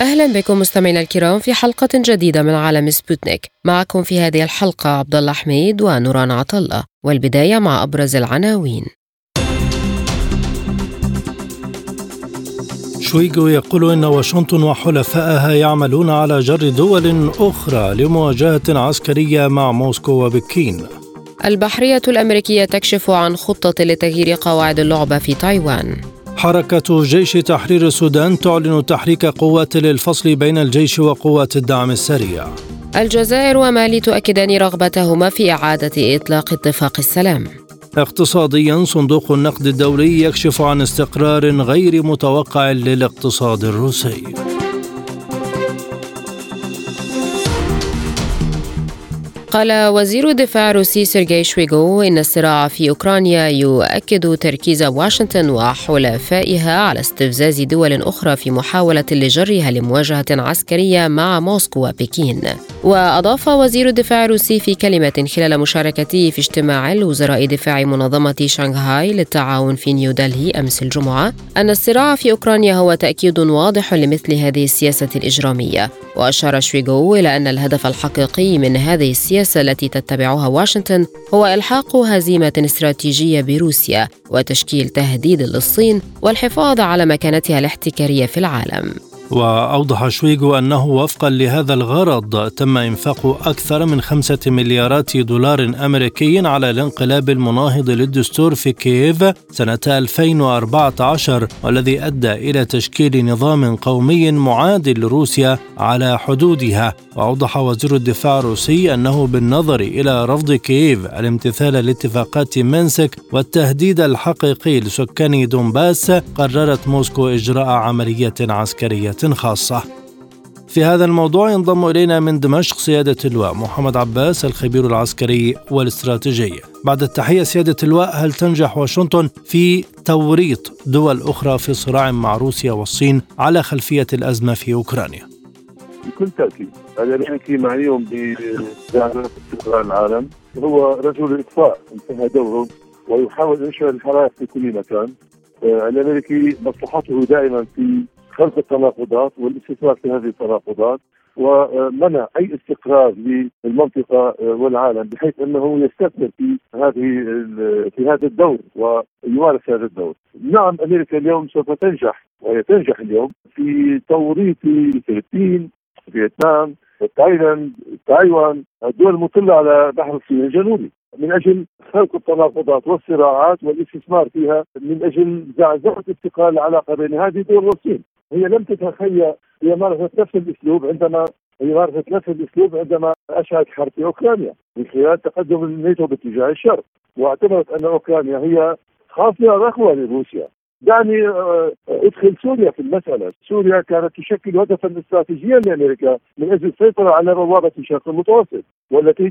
أهلا بكم مستمعينا الكرام في حلقة جديدة من عالم سبوتنيك. معكم في هذه الحلقة عبد الله حميد ونوران عطا الله والبداية مع أبرز العناوين. شويغو يقول إن واشنطن وحلفائها يعملون على جر دول أخرى لمواجهة عسكرية مع موسكو وبكين. البحرية الأمريكية تكشف عن خطة لتغيير قواعد اللعبة في تايوان. حركة جيش تحرير السودان تعلن تحريك قوات للفصل بين الجيش وقوات الدعم السريع. الجزائر ومالي تؤكدان رغبتهما في إعادة إطلاق اتفاق السلام. اقتصاديا صندوق النقد الدولي يكشف عن استقرار غير متوقع للاقتصاد الروسي. قال وزير الدفاع الروسي سيرجي شويغو إن الصراع في أوكرانيا يؤكد تركيز واشنطن وحلفائها على استفزاز دول أخرى في محاولة لجرها لمواجهة عسكرية مع موسكو وبكين. وأضاف وزير الدفاع الروسي في كلمة خلال مشاركته في اجتماع وزراء دفاع منظمة شانغهاي للتعاون في نيودلهي أمس الجمعة أن الصراع في أوكرانيا هو تأكيد واضح لمثل هذه السياسة الإجرامية. وأشار شويغو إلى أن الهدف الحقيقي من هذه السياسة التي تتبعها واشنطن هو إلحاق هزيمة استراتيجية بروسيا وتشكيل تهديد للصين والحفاظ على مكانتها الاحتكارية في العالم. وأوضح شويغو أنه وفقا لهذا الغرض تم إنفاق أكثر من خمسة مليارات دولار أمريكي على الانقلاب المناهض للدستور في كييف سنة 2014 والذي أدى إلى تشكيل نظام قومي معاد لروسيا على حدودها. وأوضح وزير الدفاع الروسي أنه بالنظر إلى رفض كييف الامتثال لاتفاقات مينسك والتهديد الحقيقي لسكان دونباس قررت موسكو إجراء عملية عسكرية. خاصة. في هذا الموضوع ينضم إلينا من دمشق سيادة اللواء محمد عباس الخبير العسكري والاستراتيجي. بعد التحية سيادة اللواء هل تنجح واشنطن في توريط دول أخرى في صراع مع روسيا والصين على خلفية الأزمة في أوكرانيا؟ بكل تأكيد. الامريكي معنيهم بدعم استقرار العالم. هو رجل الإطفاء انتهى دوره ويحاول انشاء الحرائق في كل مكان. آه، الأمريكي مصلحته دائما في خلق التناقضات والاستثمار في هذه التناقضات ومنع أي استقرار للمنطقة والعالم بحيث أنه يستثمر في هذه في هذا الدور ويمارس هذا الدور. نعم أمريكا اليوم سوف تنجح وهي تنجح اليوم في توريط الفلبين فيتنام تايلاند تايوان الدول المطلة على بحر الصين الجنوبي من أجل خلق التناقضات والصراعات والاستثمار فيها من أجل زعزعة استقرار العلاقة بين هذه الدول والصين هي لم تتخيل هي مارست نفس الأسلوب عندما هي مارست نفس الأسلوب عندما اشعلت حرب في أوكرانيا من خلال تقدم الناتو باتجاه الشرق واعتبرت أن أوكرانيا هي خاصية رخوه لروسيا. دعني آه، أدخل سوريا في المسألة، سوريا كانت تشكل هدفا استراتيجيا لأمريكا من أجل السيطرة على بوابه الشرق المتوسط والتي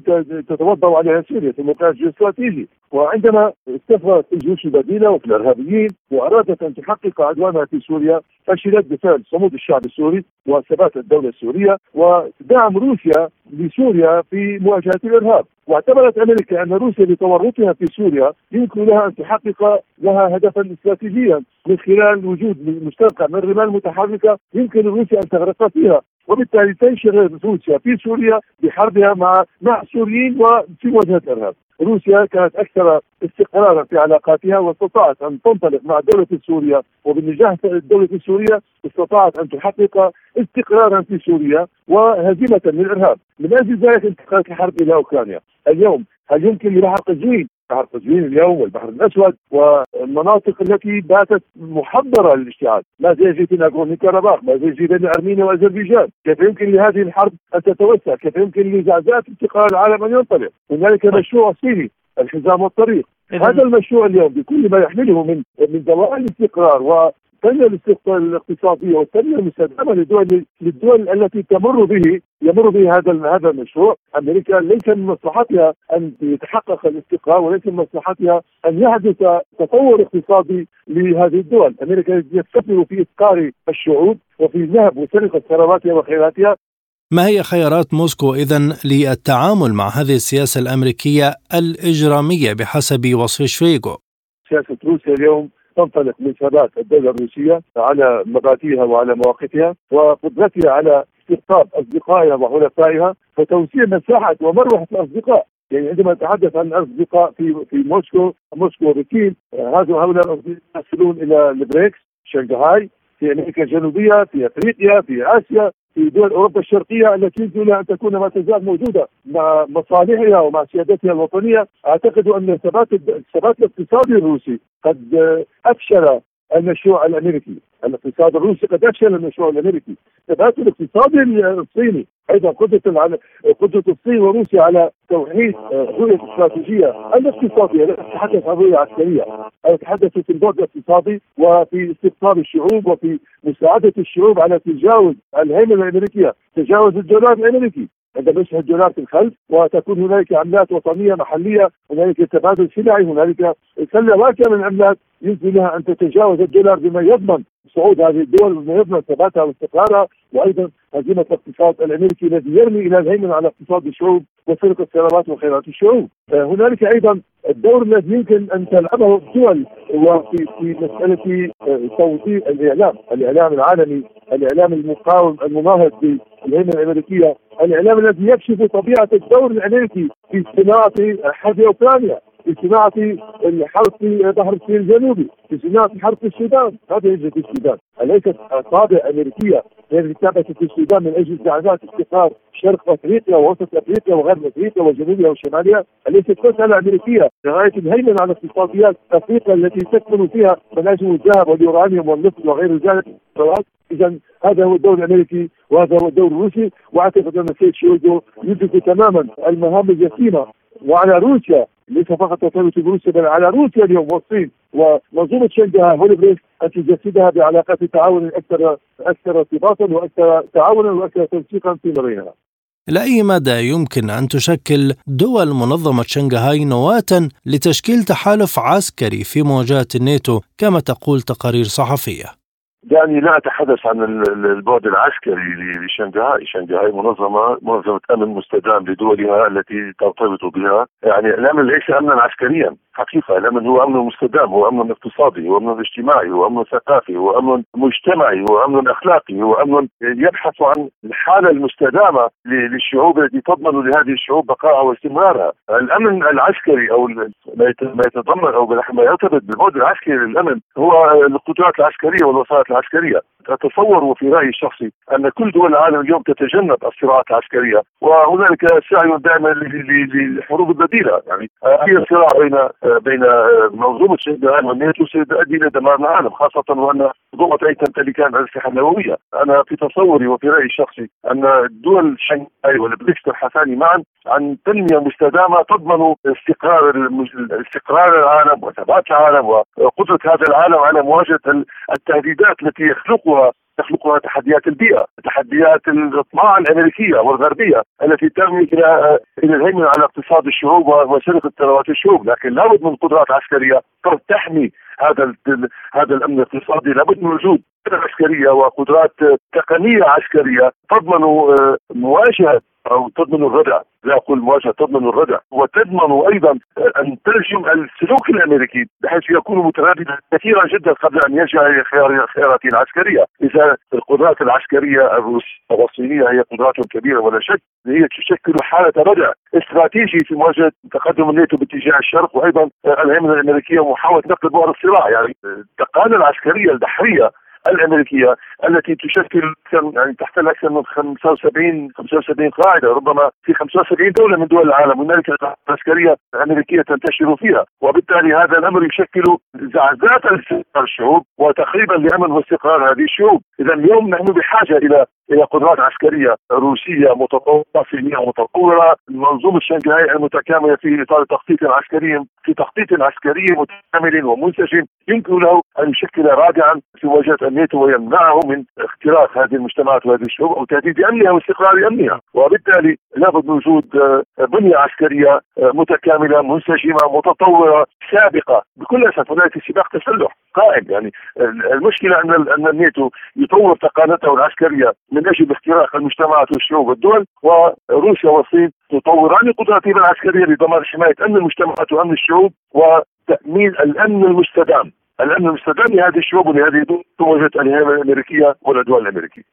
تتوضأ عليها سوريا في موقع جيوستراتيجي، وعندما استفرغت الجيوش البديلة وفي الإرهابيين وأرادت أن تحقق عدوانها في سوريا فشلت بفعل صمود الشعب السوري وثبات الدولة السورية ودعم روسيا لسوريا في مواجهة الإرهاب، واعتبرت أمريكا أن روسيا بتورطها في سوريا يمكن لها أن تحقق لها هدفا استراتيجيا. من خلال وجود مستنقع من الرمال المتحركة يمكن لروسيا أن تغرق فيها. وبالتالي تنشغل روسيا في سوريا بحربها مع مع السوريين وفي مواجهة الإرهاب. روسيا كانت أكثر استقرارا في علاقاتها واستطاعت أن تنطلق مع الدولة السوريه وبالنجاح الدولة السورية استطاعت أن تحقق استقرارا في سوريا وهزيمة للإرهاب، من أجل ذلك انتقلت الحرب إلى أوكرانيا، اليوم هل يمكن لبحر قزوين بحر قزوين اليوم والبحر الأسود والمناطق التي باتت محضرة للاشتعال، ما زي يجري في ناغورنو كاراباخ، ما زي يجري بين أرمينيا وأذربيجان، كيف يمكن لهذه الحرب أن تتوسع؟ كيف يمكن لزعزعة استقرار العالم ان ينطلق؟ هنالك مشروع صيني الحزام والطريق، هذا المشروع اليوم بكل ما يحمله من من دوائر الاستقرار التنميه الاقتصاديه والتنميه المستدامه للدول للدول التي تمر به يمر به هذا هذا المشروع، أمريكا ليس من مصلحتها أن يتحقق الاستقرار وليس من مصلحتها أن يحدث تطور اقتصادي لهذه الدول، أمريكا يستثمر في إفقار الشعوب وفي ذهب وسرقة ثرواتها وخيراتها. ما هي خيارات موسكو اذا للتعامل مع هذه السياسة الأمريكية الإجرامية بحسب وصف شويغو؟ سياسة روسيا اليوم تنطلق من ثبات الدولة الروسية على مبادئها وعلى مواقفها وقدرتها على استقطاب أصدقائها وحلفائها وتوسيع مساحة ومروحة الأصدقاء. يعني عندما نتحدث عن الأصدقاء في في موسكو موسكو وبكين هذا هؤلاء يصلون إلى البريكس شنغهاي في أمريكا الجنوبية في أفريقيا في آسيا. في دول أوروبا الشرقية التي لها أن تكون ما تزال موجودة مع مصالحها ومع سيادتها الوطنية. أعتقد أن الثبات الثبات الاقتصادي الروسي قد أفشل المشروع الأمريكي، الاقتصاد الروسي قد افشل المشروع الأمريكي، الثبات الاقتصادي الصيني أيضا قدرة على قدرة الصين وروسيا على توحيد الرؤيه الاستراتيجيه الاقتصاديه لا اتحدث عن رؤية عسكرية، أنا اتحدث في البعد الاقتصادي وفي استقطاب الشعوب وفي مساعدة الشعوب على تجاوز الهيمنة الأمريكية، تجاوز الدولار الأمريكي، يشهد الدولار في الخلف وتكون هنالك عملات وطنية محلية هنالك تبادل سلعي هنالك سلة واسعه من العملات يمكن لها أن تتجاوز الدولار بما يضمن صعود هذه الدول بما يضمن ثباتها واستقرارها وأيضا هزيمه الاقتصاد الأمريكي الذي يرمي إلى الهيمنة على اقتصاد الشعوب وسرقه الثروات وخيرات الشعوب. هنالك أيضا الدور الذي يمكن أن تلعبه الدول وفي في مسألة توظيف الإعلام، الإعلام العالمي، الإعلام المقاوم المناهض بالهيمنه الأمريكية، الإعلام الذي يكشف طبيعة الدور الامريكي في صناعة حرب اوكرانيا، الحرب في بحر الصين الجنوبي، الحرب في السودان، يوجد في السودان، أليست طابع أمريكية التي ثبتت في السودان من أجل دعوات استقرار شرق أفريقيا ووسط أفريقيا وغرب أفريقيا وجنوبها وشمالها؟ التي مساله أمريكية لغاية الهيمنة على اقتصاديات أفريقيا التي تكمن فيها مناجم الذهب واليورانيوم والنفط وغير ذلك؟ اذا هذا هو الدور الأمريكي وهذا هو الدور الروسي. وأعتقد أن السيد شويغو يدرك تماما المهام الجسيمه وعلى روسيا ليس فقط ترتبط بروسيا بل على روسيا اليوم والصين ومنظومة شنغهاي والبريكس ان تجسدها بعلاقات تعاون أكثر أكثر ارتباطا وأكثر تعاونا وأكثر تنسيقا فيما بينها. إلى أي مدى يمكن أن تشكل دول منظمة شنغهاي نواة لتشكيل تحالف عسكري في مواجهة الناتو كما تقول تقارير صحفية؟ دعني لا أتحدث عن البعد العسكري لشنغهاي، شنغهاي منظمه منظمة أمن مستدام لدولها التي ترتبط بها، يعني الأمن ليس أمنا عسكريا، حقيقة. الأمن هو أمن مستدام، هو أمن اقتصادي، هو أمن اجتماعي، هو أمن ثقافي، هو أمن مجتمعي، هو أمن أخلاقي، هو أمن يبحث عن الحالة المستدامة للشعوب التي تضمن لهذه الشعوب بقائها واستمرارها، الأمن العسكري أو ما يتضمن أو ما يرتبط بالبعد العسكري للأمن هو القدرات العسكرية والوسائط العسكرية. أتصور وفي رأيي الشخصي أن كل دول العالم اليوم تتجنب الصراعات العسكرية وهنالك سعي دائما للحروب البديلة يعني أي صراع بين بين منظومة شنغهاي والناتو سيؤدي إلى دمار العالم خاصة وأن أي تمتلكان الأسلحة النووية. أنا في تصوري وفي رأيي الشخصي أن دول شنغهاي والبريكس تبحثان معا عن تنمية مستدامة تضمن استقرار استقرار العالم وثبات العالم وقدرة هذا العالم على مواجهة التهديدات التي يخلقها تخلقها تحديات البيئة، تحديات الاطماع الأمريكية والغربية التي ترمي إلى إلى الهيمنة على اقتصاد الشعوب وسرقة ثروات الشعوب، لكن لابد من قدرات عسكرية تحمي هذا هذا الأمن الاقتصادي، لابد من وجود عسكرية وقدرات تقنية عسكرية تضمن آه، مواجهة أو تضمن الردع. لا أقول مواجهة تضمن الردع. وتضمن أيضا أن ترجم السلوك الأمريكي بحيث يكون مترددا كثيرا جدا قبل أن يلجا إلى خياراته العسكريه، إذا القدرات العسكرية الروسيه والصينية هي قدرات كبيرة ولا شك هي تشكل حالة ردع استراتيجي في مواجهة تقدم الناتو باتجاه الشرق وأيضا الهيمنة الأمريكية ومحاوله نقل بؤر الصراع. يعني التقانه العسكرية البحرية الأمريكية التي تشكل يعني تحتل أكثر من 75 75 قاعدة ربما في 75 دولة من دول العالم. هنالك عسكرية أمريكية تنتشر فيها وبالتالي هذا الأمر يشكل زعزعة لاستقرار الشعوب وتقريبا لأمن واستقرار هذه الشعوب. اذا اليوم نحن بحاجة إلى إلى قدرات عسكرية روسية متطورة صينية متطورة. منظومة شنغهاي المتكاملة في إطار تخطيط عسكري في تخطيط عسكري متكامل ومنسجم يمكن له أن يشكل رادعا في مواجهة الناتو ويمنعه من اختراق هذه المجتمعات وهذه الشعوب أو تهديد أمنها واستقرار أمنها. وبالتالي لابد من وجود آه، بنية عسكرية آه، متكاملة منسجمة متطورة سابقة. بكل أسف هناك سباق تسلح قائم. يعني المشكلة أن أن الناتو يطور تقنيته العسكرية من أجل اختراق المجتمعات والشعوب والدول وروسيا والصين تطوران قدراتهما العسكرية لضمان حماية أمن المجتمعات وأمن الشعوب وتأمين الأمن المستدام. الامن المستدام لهذه الشعوب ولهذه الدول مواجهه الهيمنه الأمريكية والعدوان الأمريكي.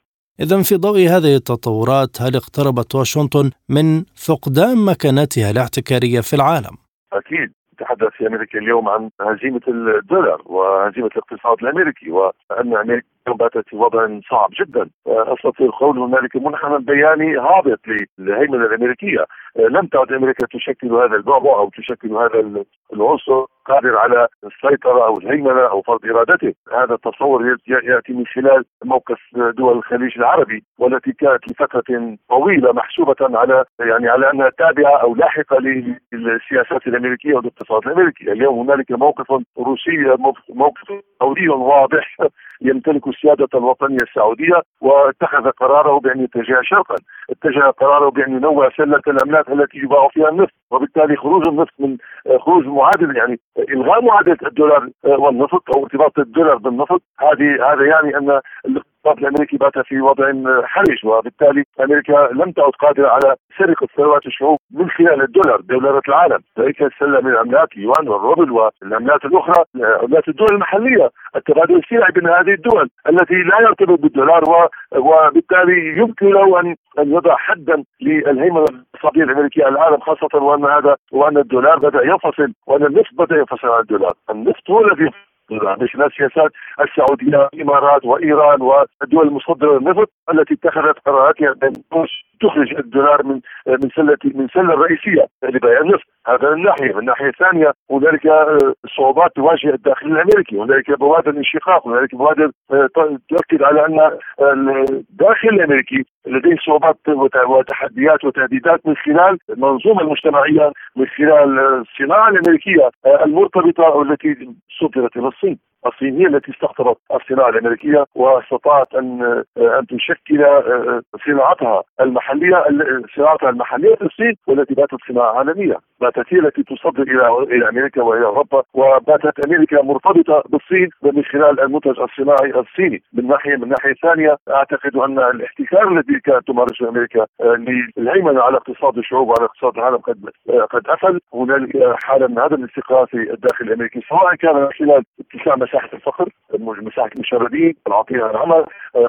إذا في ضوء هذه التطورات هل اقتربت واشنطن من فقدان مكانتها الاحتكارية في العالم؟ أكيد تحدث في أمريكا اليوم عن هزيمة الدولار وهزيمة الاقتصاد الأمريكي وأن أمريكا باتت في وضع صعب جدا. أستطيع القول هنالك منحنى بياني هابط للهيمنة الأمريكية. لم تعد أمريكا تشكل هذا البعبع أو تشكل هذا العنصر قادر على السيطرة أو الهيمنة أو فرض إرادته، هذا التصور يأتي من خلال موقف دول الخليج العربي والتي كانت لفترة طويلة محسوبة على يعني على أنها تابعة أو لاحقة للسياسات الأمريكية والاقتصاد الأمريكي، اليوم هنالك موقف روسي موقف دولي واضح يمتلك السيادة الوطنية السعودية واتخذ قراره بأن يتجه شرقا، اتجه قراره بأن ينوع سلة الأملاك التي يباع فيها النفط، وبالتالي خروج النفط من خروج معادل يعني إلغاء معادلة الدولار والنفط أو ارتباط الدولار بالنفط. هذه هذا يعني أن الاقتصاد الأمريكي بات في وضع حرج وبالتالي أمريكا لم تعد قادرة على سرقة ثروات الشعوب من خلال الدولار دولارات العالم. ذلك السلة من العملات اليوان والروبل والعملات الأخرى عملات الدول المحلية التبادل السلعي بين هذه الدول التي لا يرتبط بالدولار وبالتالي يمكن له ان أن يضع حدا للهيمنة الاقتصادية الأمريكية على العالم خاصة وأن هذا وأن الدولار بدأ ينفصل وأن النفط بدأ ينفصل عن الدولار، النفط هو الذي من السياسات السعودية والامارات وإيران والدول المصدرة للنفط التي اتخذت قراراتها بان تخرج الدولار من من سله من سلة الرئيسيه لبيع النفط. هذا من ناحية، من الناحيه الثانية هنالك صعوبات تواجه الداخل الأمريكي، هنالك بوادر انشقاق، هنالك بوادر تؤكد على أن الداخل الأمريكي لديه صعوبات وتحديات وتهديدات من خلال المنظومة المجتمعية من خلال الصناعة الأمريكية المرتبطة والتي صدرت إلى الصين الصين هي التي استقطبت الصناعة الأمريكية واستطاعت أن أن تشكل صناعتها المحلية صناعتها المحلية في الصين والتي باتت صناعة عالمية، باتت هي التي تصدر إلى إلى أمريكا وإلى أوروبا وباتت أمريكا مرتبطة بالصين من خلال المنتج الصناعي الصيني، من ناحية من ناحية ثانية أعتقد أن الاحتكار الذي كانت تمارسه أمريكا للهيمنة على اقتصاد الشعوب وعلى اقتصاد العالم قد قد أفل، هنالك حاله من عدم الاستقرار في الداخل الأمريكي سواء كان من خلال اتساع مساحة الفقر، مساحة المشردين، العطيه العمل،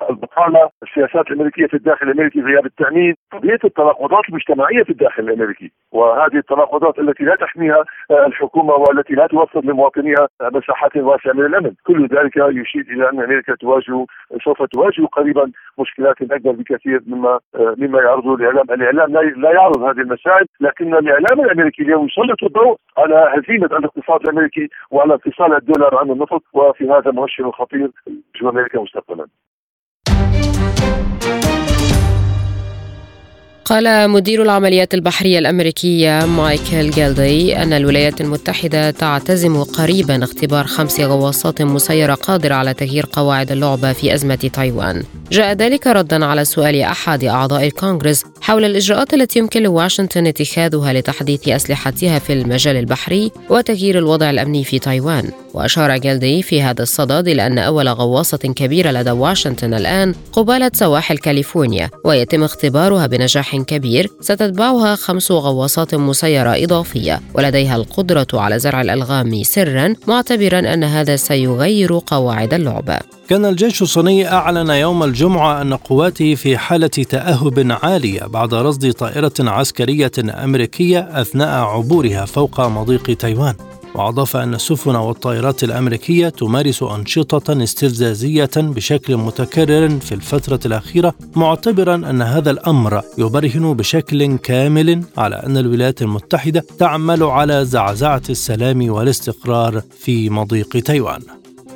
البطالة، السياسات الأمريكية في الداخل الأمريكي غياب التأمين، قضية التناقضات المجتمعية في الداخل الأمريكي، وهذه التناقضات التي لا تحميها الحكومة والتي لا توفر لمواطنيها مساحات واسعة من الأمن، كل ذلك يشير إلى أن أمريكا تواجه سوف تواجه قريبا مشكلات أكبر بكثير مما مما يعرضه الإعلام، الإعلام لا يعرض هذه المسائل، لكن الإعلام الأمريكي اليوم يسلط الضوء على هزيمة الاقتصاد الأمريكي وعلى انفصال الدولار عن النفط. وفي هذا مؤشر خطير في أمريكا مستقبلا. قال مدير العمليات البحرية الأمريكية مايكل جيلدي أن الولايات المتحدة تعتزم قريبا اختبار خمس غواصات مسيرة قادرة على تغيير قواعد اللعبة في أزمة تايوان جاء ذلك ردا على سؤال أحد أعضاء الكونغرس حول الإجراءات التي يمكن لواشنطن اتخاذها لتحديث أسلحتها في المجال البحري وتغيير الوضع الأمني في تايوان وأشار جيلدي في هذا الصدد إلى أن أول غواصة كبيرة لدى واشنطن الآن قبالة سواحل كاليفورنيا ويتم اختبارها بنجاح كبير. ستتبعها خمس غواصات مسيرة إضافية ولديها القدرة على زرع الألغام سرا معتبرا أن هذا سيغير قواعد اللعبة كان الجيش الصيني أعلن يوم الجمعة أن قواته في حالة تأهب عالية بعد رصد طائرة عسكرية أمريكية أثناء عبورها فوق مضيق تايوان. وأضاف أن السفن والطائرات الأمريكية تمارس أنشطة استفزازية بشكل متكرر في الفترة الأخيرة معتبرا أن هذا الأمر يبرهن بشكل كامل على أن الولايات المتحدة تعمل على زعزعة السلام والاستقرار في مضيق تايوان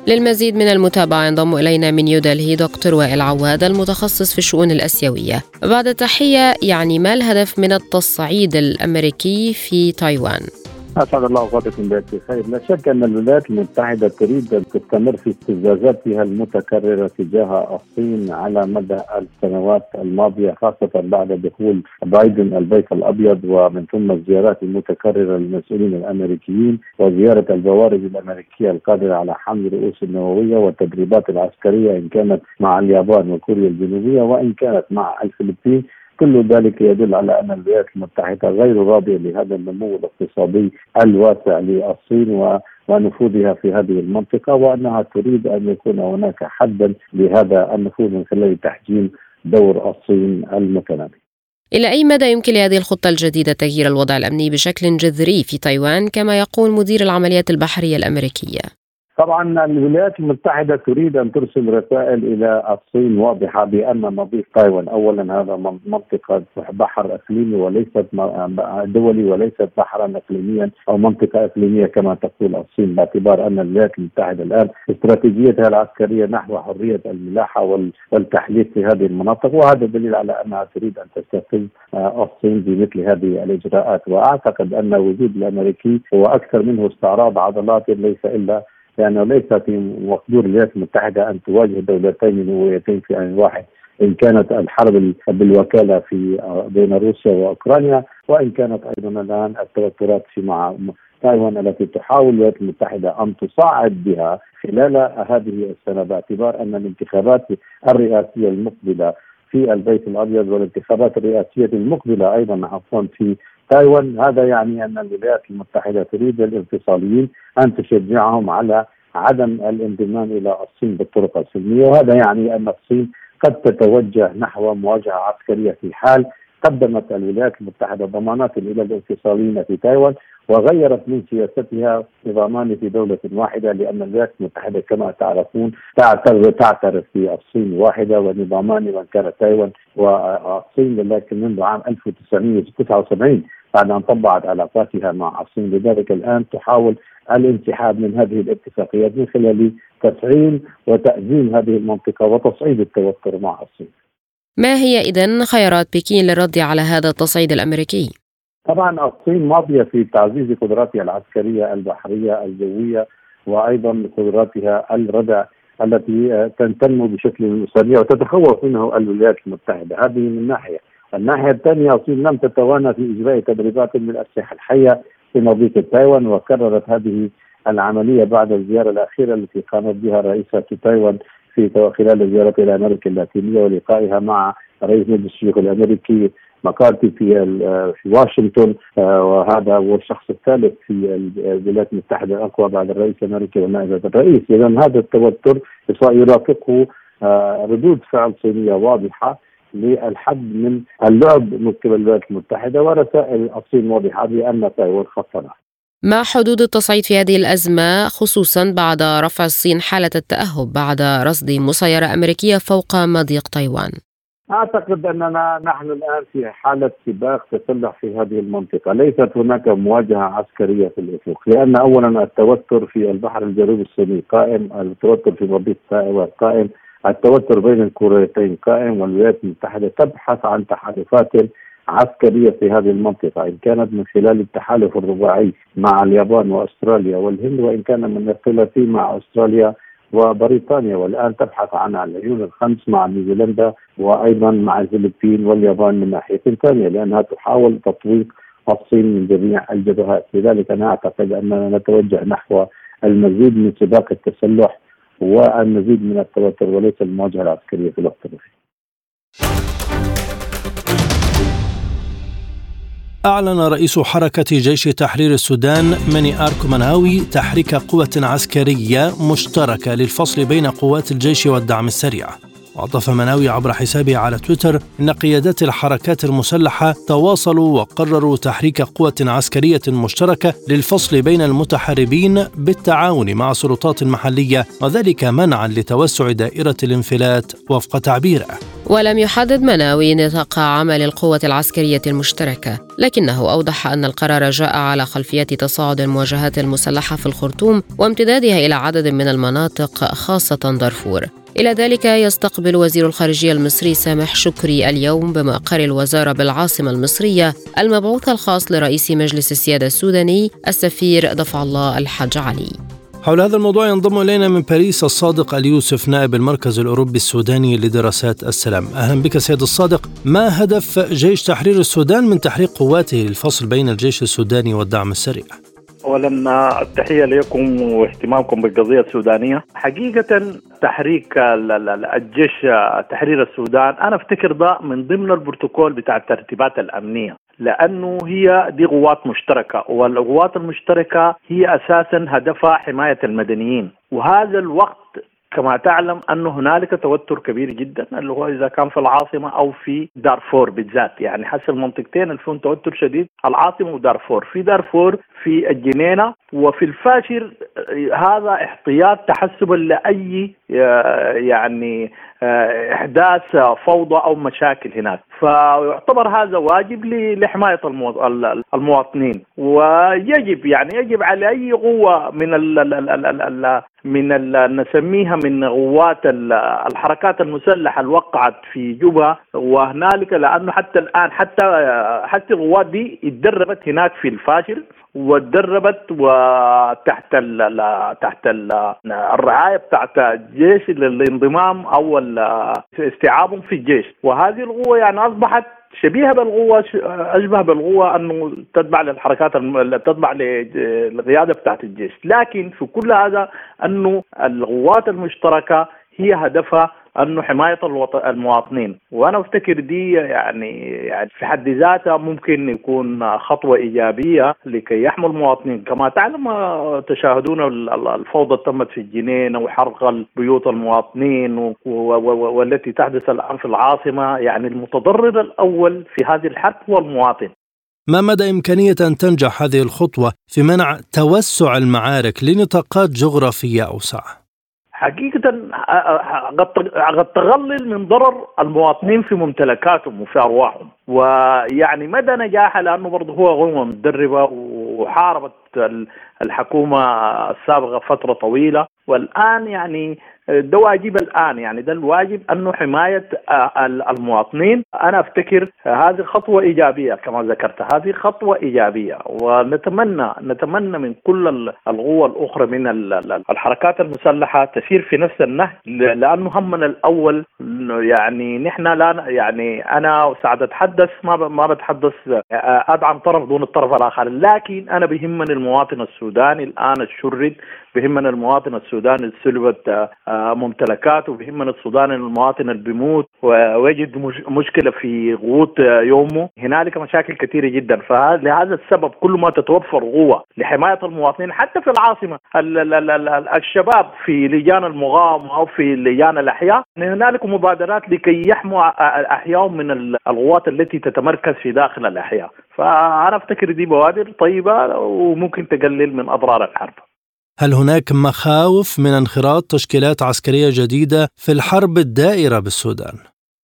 للمزيد من المتابعة ينضم إلينا من نيودلهي دكتور وائل عواد المتخصص في الشؤون الأسيوية بعد تحية يعني ما الهدف من التصعيد الأمريكي في تايوان؟ أسعد الله أوقاتكم بخير، لا شك أن الولايات المتحدة تريد أن تستمر في استفزازاتها المتكررة تجاه الصين على مدى السنوات الماضية خاصة بعد دخول بايدن البيت الأبيض ومن ثم الزيارات المتكررة للمسؤولين الأمريكيين وزيارة البوارج الأمريكية القادرة على حمل رؤوس النووية والتدريبات العسكرية إن كانت مع اليابان وكوريا الجنوبية وإن كانت مع الفلبين كل ذلك يدل على أن الولايات المتحدة غير راضية لهذا النمو الاقتصادي الواسع للصين و ونفوذها في هذه المنطقة وأنها تريد أن يكون هناك حدا لهذا النفوذ من خلال تحجيم دور الصين المتنامي. إلى أي مدى يمكن لهذه الخطة الجديدة تغيير الوضع الأمني بشكل جذري في تايوان كما يقول مدير العمليات البحرية الأمريكية؟ طبعا الولايات المتحدة تريد أن ترسل رسائل إلى الصين واضحة بأن مضيق تايوان اولا هذا منطقة بحر إقليمي وليست دولي وليست بحرا اقليميا أو منطقة إقليمية كما تقول الصين باعتبار أن الولايات المتحدة الآن استراتيجيتها العسكرية نحو حرية الملاحة والتحليف في هذه المناطق وهذا دليل على أنها تريد أن تستفز آه، الصين بمثل هذه الإجراءات. وأعتقد أن وجود الأمريكي هو أكثر منه استعراض عضلات ليس إلا لأنه ليس في مقدور الولايات المتحدة أن تواجه دولتين نوويتين في آن واحد إن كانت الحرب بالوكالة في بين روسيا وأوكرانيا وإن كانت أيضا الآن التوترات في مع تايوان التي تحاول الولايات المتحدة أن تصعد بها خلال هذه السنة باعتبار أن الانتخابات الرئاسية المقبلة في البيت الأبيض والانتخابات الرئاسية المقبلة أيضا عفوا في تايوان هذا يعني أن الولايات المتحدة تريد الانفصاليين أن تشجعهم على عدم الانضمام إلى الصين بالطرق السلمية وهذا يعني أن الصين قد تتوجه نحو مواجهة عسكرية في حال قدمت الولايات المتحدة ضمانات إلى الانفصاليين في تايوان وغيرت من سياستها نظامان في دولة واحدة لأن الولايات المتحدة كما تعرفون تعترف في الصين واحدة ونظامان من كانت تايوان والصين لكن منذ عام 1979 بعد أن طبعت علاقاتها مع الصين لذلك الآن تحاول الانسحاب من هذه الاتفاقيات من خلال تفعيل وتأزيم هذه المنطقة وتصعيد التوتر مع الصين ما هي إذا خيارات بكين للرد على هذا التصعيد الأمريكي؟ طبعا الصين ماضية في تعزيز قدراتها العسكرية البحرية الجوية وأيضا قدراتها الردع التي تنتمي بشكل سريع وتتخوف منه الولايات المتحدة. هذه من ناحية. الناحية الثانية الصين لم تتوانى في إجراء تدريبات من الأسلحة الحية في مضيق تايوان وكررت هذه العملية بعد الزيارة الأخيرة التي قامت بها رئيسة تايوان في خلال زيارتها إلى أمريكا اللاتينية ولقائها مع رئيس مجلس الشيوخ الأمريكي مكارتي في في واشنطن آه، وهذا هو الشخص الثالث في الولايات المتحدة الأقوى بعد الرئيس الأمريكي ونائب الرئيس، اذا هذا التوتر يرافقه آه، ردود فعل صينية واضحة. للحد من اللعب من قبل الولايات المتحدة ورسائل الصين واضحه بأن تايوان خطرة ما حدود التصعيد في هذه الأزمة خصوصا بعد رفع الصين حالة التأهب بعد رصد مسيرة أمريكية فوق مضيق تايوان. أعتقد أننا نحن الآن في حالة سباق تسلح في هذه المنطقة، ليست هناك مواجهة عسكرية في الأفق، لأن اولا التوتر في البحر الجنوبي الصيني قائم، التوتر في مضيق تايوان قائم، التوتر بين الكوريتين قائم والولايات المتحدة تبحث عن تحالفات عسكرية في هذه المنطقة إن كانت من خلال التحالف الرباعي مع اليابان وأستراليا والهند وإن كان من الثلاثي مع أستراليا وبريطانيا. والآن تبحث عن العيون الخمس مع نيوزيلندا وأيضا مع الفلبين واليابان من ناحية ثانية لأنها تحاول تطويق الصين من جميع الجبهات. لذلك أنا أعتقد أننا نتوجه نحو المزيد من سباق التسلح والمزيد من التوتر وليس المواجهة العسكرية في الوقت الاخير. أعلن رئيس حركة جيش تحرير السودان مني آركو مناوي تحريك قوة عسكرية مشتركة للفصل بين قوات الجيش والدعم السريع وأضاف مناوي عبر حسابه على تويتر إن قيادات الحركات المسلحة تواصلوا وقرروا تحريك قوة عسكرية مشتركة للفصل بين المتحاربين بالتعاون مع السلطات المحلية وذلك منعا لتوسع دائرة الانفلات وفق تعبيره. ولم يحدد مناوي نطاق عمل القوة العسكرية المشتركة لكنه أوضح أن القرار جاء على خلفية تصاعد المواجهات المسلحة في الخرطوم وامتدادها إلى عدد من المناطق خاصة دارفور. إلى ذلك يستقبل وزير الخارجية المصري سامح شكري اليوم بمقر الوزارة بالعاصمة المصرية المبعوث الخاص لرئيس مجلس السيادة السوداني السفير دفع الله الحج علي حول هذا الموضوع ينضم إلينا من باريس الصادق اليوسف نائب المركز الأوروبي السوداني لدراسات السلام. أهلا بك سيد الصادق، ما هدف جيش تحرير السودان من تحريك قواته للفصل بين الجيش السوداني والدعم السريع؟ اولا التحية لكم واهتمامكم بالقضية السودانية. حقيقة تحريك الجيش تحرير السودان أنا أفتكر ده من ضمن البروتوكول بتاع الترتيبات الأمنية لأنه هي دي قوات مشتركة والقوات المشتركة هي أساسا هدفها حماية المدنيين. وهذا الوقت كما تعلم أن هنالك توتر كبير جدا اللي هو إذا كان في العاصمة أو في دارفور بالذات. يعني حسب المنطقتين اللي فيهم توتر شديد العاصمة ودارفور. في دارفور في الجنينة وفي الفاشر هذا احتياط تحسبا لأي يعني إحداث فوضى أو مشاكل هناك. فيعتبر هذا واجب لحماية المواطنين. ويجب يعني يجب على أي قوة من من نسميها من قوات الحركات المسلحة الوقعت في جوبا. وهنالك لأنه حتى الآن حتى حتى القوات دي اتدربت هناك في الفاشر. وتدربت وتحت ال تحت ال الرعاية بتاعت الجيش للانضمام أو استيعابهم في الجيش. وهذه القوة يعني أصبحت شبيهة بالقوة أشبه بالقوة أنه تتبع للحركات تتبع للقيادة بتاعت الجيش. لكن في كل هذا أنه القوات المشتركة هي هدفها أنه حماية المواطنين. وأنا أفتكر دي يعني يعني في حد ذاتها ممكن يكون خطوة إيجابية لكي يحموا المواطنين. كما تعلم تشاهدون الفوضى تمت في الجنين وحرق بيوت المواطنين والتي تحدث الآن في العاصمة. يعني المتضرر الأول في هذه الحرب هو المواطن. ما مدى إمكانية أن تنجح هذه الخطوة في منع توسع المعارك لنطاقات جغرافية أوسع؟ حقيقة قد تغلل من ضرر المواطنين في ممتلكاتهم وفي أرواحهم. ويعني مدى نجاحها لأنه برضه هو غنوة متدربة وحاربت الحكومة السابقة فترة طويلة. والآن يعني ده واجب الآن يعني ده الواجب أنه حماية المواطنين. أنا أفتكر هذه خطوة إيجابية كما ذكرت هذه خطوة إيجابية. ونتمنى نتمنى من كل القوى الأخرى من الحركات المسلحة تسير في نفس النهج لأنه همنا الأول. يعني نحن لا يعني أنا ساعد أتحدث ما ما بتحدث أدعم طرف دون الطرف الآخر. لكن أنا بيهمني المواطن السوداني الآن الشرد بيهمنا المواطن السوداني سلبت ممتلكاته بيهمنا السوداني المواطن اللي بيموت ويجد مشكلة في غوط يومه. هنالك مشاكل كثيرة جدا. فلهذا السبب كل ما تتوفر قوة لحماية المواطنين حتى في العاصمة. الشباب في لجان المغام أو في لجان الأحياء. هنالك مبادرات لكي يحموا احياهم من القوات التي تتمركز في داخل الأحياء. فأنا أفتكر دي بوادر طيبة وممكن تقلل من أضرار الحرب. هل هناك مخاوف من انخراط تشكيلات عسكرية جديدة في الحرب الدائرة بالسودان؟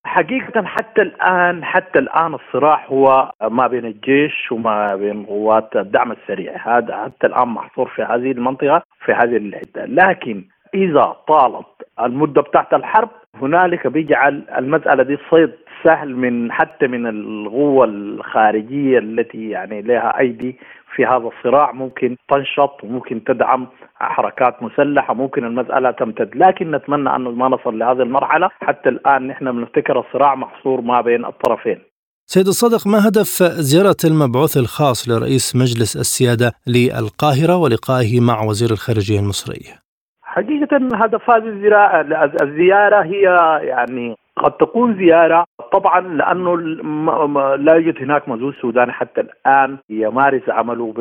حقيقة حتى الآن حتى الآن الصراع هو ما بين الجيش وما بين قوات الدعم السريع هذا حتى الآن محصور في هذه المنطقة في هذه الحتة لكن إذا طالت المدة بتاعت الحرب هنالك بيجعل المسألة دي صيد سهل من حتى من القوة الخارجية التي يعني لها أيدي في هذا الصراع. ممكن تنشط وممكن تدعم حركات مسلحة ممكن المسألة تمتد. لكن نتمنى أن ما نصل لهذه المرحلة. حتى الآن نحن بنفتكر الصراع محصور ما بين الطرفين. سيد الصادق ما هدف زيارة المبعوث الخاص لرئيس مجلس السيادة للقاهرة ولقائه مع وزير الخارجية المصري؟ حقيقة هدف هذه الزيارة هي يعني قد تكون زيارة. طبعا لأنه لا يوجد هناك مجهود سوداني حتى الآن. يمارس عمله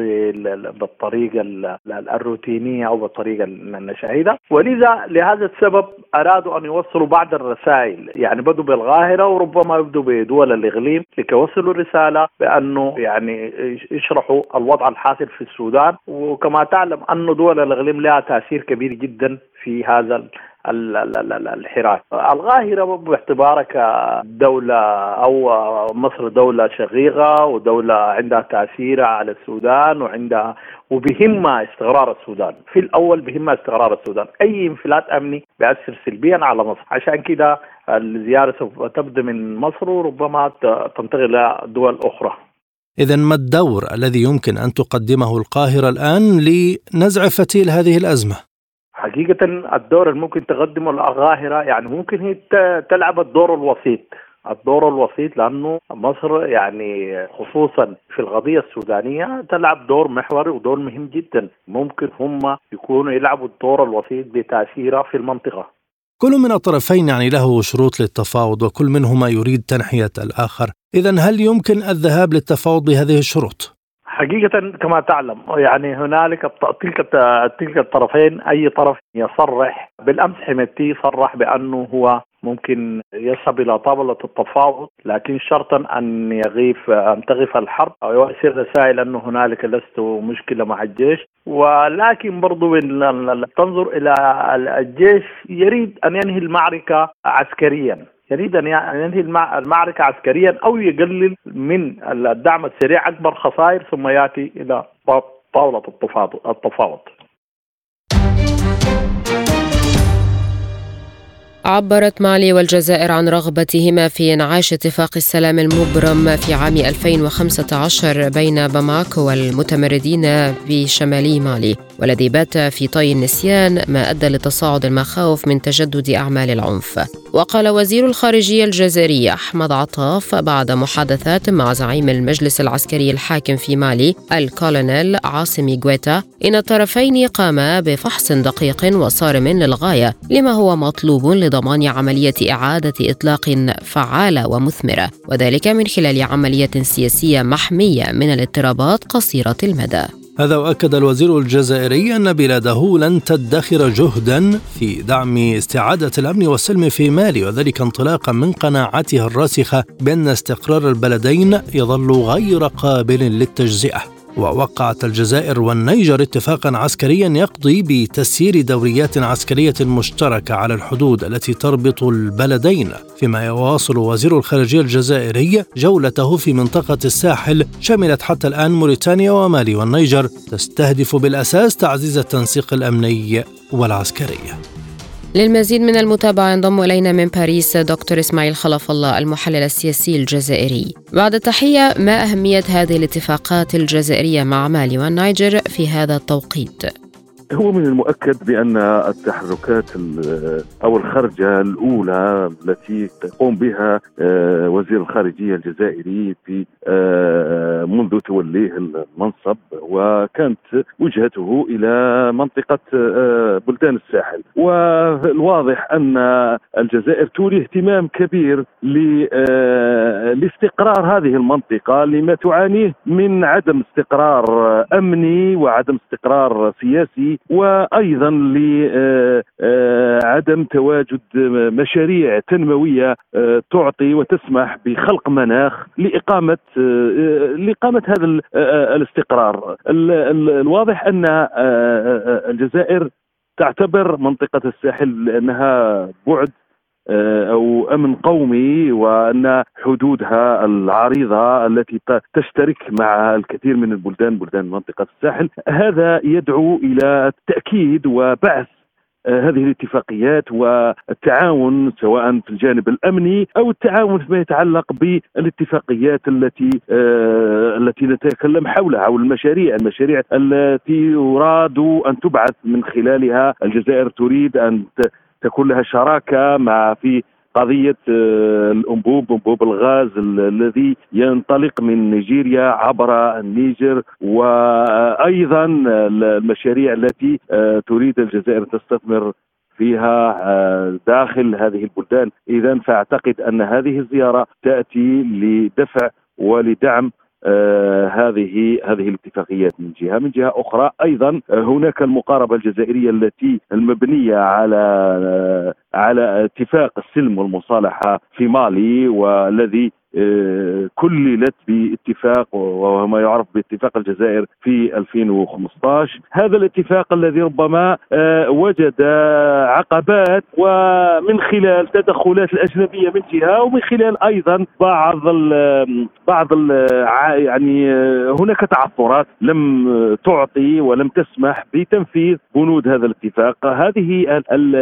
بالطريقة الروتينية أو بالطريقة النشاهده ولذا لهذا السبب أرادوا أن يوصلوا بعض الرسائل. يعني بدوا بالقاهره وربما يبدوا بدول الإقليم لكي يوصلوا الرسالة بأنه يعني يشرحوا الوضع الحاصل في السودان. وكما تعلم انه دول الإقليم لها تأثير كبير جدا في هذا الحراك. القاهرة باعتبارك دولة أو مصر دولة شقيقة ودولة عندها تأثير على السودان وعندها وبهمها استقرار السودان. في الأول بهمها استقرار السودان. أي انفلات أمني بيأثر سلبيا على مصر. عشان كده الزيارة سوف تبدأ من مصر وربما تنتقل إلى دول أخرى. إذا ما الدور الذي يمكن أن تقدمه القاهرة الآن لنزع فتيل هذه الأزمة؟ حقيقة الدور اللي ممكن تقدمه القاهرة يعني ممكن هي تلعب الدور الوسيط. الدور الوسيط لأنه مصر يعني خصوصا في القضية السودانية تلعب دور محوري ودور مهم جدا. ممكن هم يكونوا يلعبوا الدور الوسيط بتاثيرها في المنطقة. كل من الطرفين يعني له شروط للتفاوض وكل منهما يريد تنحية الآخر. اذا هل يمكن الذهاب للتفاوض بهذه الشروط؟ حقيقة كما تعلم يعني هنالك تلك تلك الطرفين أي طرف يصرح بالأمس حميدتي صرح بأنه هو ممكن يذهب إلى طاولة التفاوض لكن شرطا أن يغيف أن تغيف الحرب أو يرسل رسائل أنه هنالك لست مشكلة مع الجيش. ولكن برضو تنظر إلى الجيش يريد أن ينهي المعركة عسكريا. يريد أن ينهي المعركة عسكريا أو يقلل من الدعم السريع أكبر خسائر ثم يأتي إلى طاولة التفاوض. عبرت مالي والجزائر عن رغبتهما في انعاش اتفاق السلام المبرم في عام 2015 بين باماكو والمتمردين بشمالي مالي. والذي بات في طي النسيان ما أدى لتصاعد المخاوف من تجدد أعمال العنف. وقال وزير الخارجية الجزائري أحمد عطاف بعد محادثات مع زعيم المجلس العسكري الحاكم في مالي الكولونيل عاصمي غويتا إن الطرفين قاما بفحص دقيق وصارم للغاية لما هو مطلوب لضمان عملية إعادة إطلاق فعاله ومثمره وذلك من خلال عملية سياسية محمية من الاضطرابات قصيرة المدى. هذا وأكد الوزير الجزائري أن بلاده لن تدخر جهدا في دعم استعادة الأمن والسلم في مالي وذلك انطلاقا من قناعته الراسخة بأن استقرار البلدين يظل غير قابل للتجزئة. ووقعت الجزائر والنيجر اتفاقا عسكريا يقضي بتسيير دوريات عسكرية مشتركة على الحدود التي تربط البلدين فيما يواصل وزير الخارجية الجزائري جولته في منطقة الساحل شملت حتى الآن موريتانيا ومالي والنيجر تستهدف بالأساس تعزيز التنسيق الأمني والعسكري. للمزيد من المتابعة ينضم إلينا من باريس دكتور إسماعيل خلف الله المحلل السياسي الجزائري بعد التحية ما أهمية هذه الاتفاقات الجزائرية مع مالي والنيجر في هذا التوقيت؟ هو من المؤكد بأن التحركات أو الخرجة الأولى التي تقوم بها آه، وزير الخارجية الجزائري في آه، منذ توليه المنصب وكانت وجهته إلى منطقة آه، بلدان الساحل. والواضح أن الجزائر تولي اهتمام كبير لاستقرار هذه المنطقة لما تعانيه من عدم استقرار أمني وعدم استقرار سياسي وأيضا لعدم تواجد مشاريع تنموية آه، تعطي وتسمح بخلق مناخ لإقامة آه، لإقامة هذا آه، الاستقرار. الواضح أن الجزائر تعتبر منطقة الساحل انها بعد أو أمن قومي وأن حدودها العريضة التي تشترك مع الكثير من البلدان بلدان منطقة الساحل. هذا يدعو إلى التاكيد وبعث آه، هذه الاتفاقيات والتعاون سواء في الجانب الأمني أو التعاون فيما يتعلق بالاتفاقيات التي آه التي نتكلم حولها أو المشاريع المشاريع التي يراد أن تبعث من خلالها. الجزائر تريد أن تكون لها شراكة مع في قضية آه، الأنبوب أنبوب الغاز الذي ينطلق من نيجيريا عبر النيجر وأيضا المشاريع التي آه، تريد الجزائر تستثمر فيها داخل هذه البلدان. اذا فأعتقد أن هذه الزيارة تأتي لدفع ولدعم آه هذه هذه الاتفاقيات من جهة، من جهة أخرى أيضا هناك المقاربة الجزائرية التي المبنية على آه على اتفاق السلم والمصالحة في مالي والذي آه، كللت باتفاق وهو ما يعرف باتفاق الجزائر في 2015 هذا الاتفاق الذي ربما آه، وجد عقبات ومن خلال تدخلات الأجنبية من جهة ومن خلال أيضا بعض ال بعض ال يعني آه، هناك تعثرات لم تعطي ولم تسمح بتنفيذ بنود هذا الاتفاق. هذه ال ال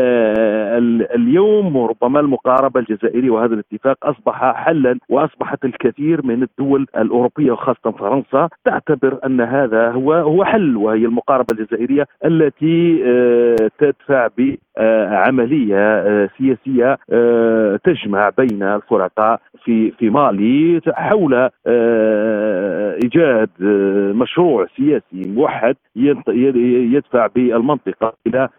ال اليوم ربما المقاربة الجزائرية وهذا الاتفاق أصبح حلا وأصبحت الكثير من الدول الأوروبية وخاصة فرنسا تعتبر أن هذا هو هو حل وهي المقاربة الجزائرية التي آه، تدفع بعملية آه، سياسية آه، تجمع بين الفرقاء في في مالي حول إيجاد مشروع سياسي موحد يدفع بالمنطقة إلى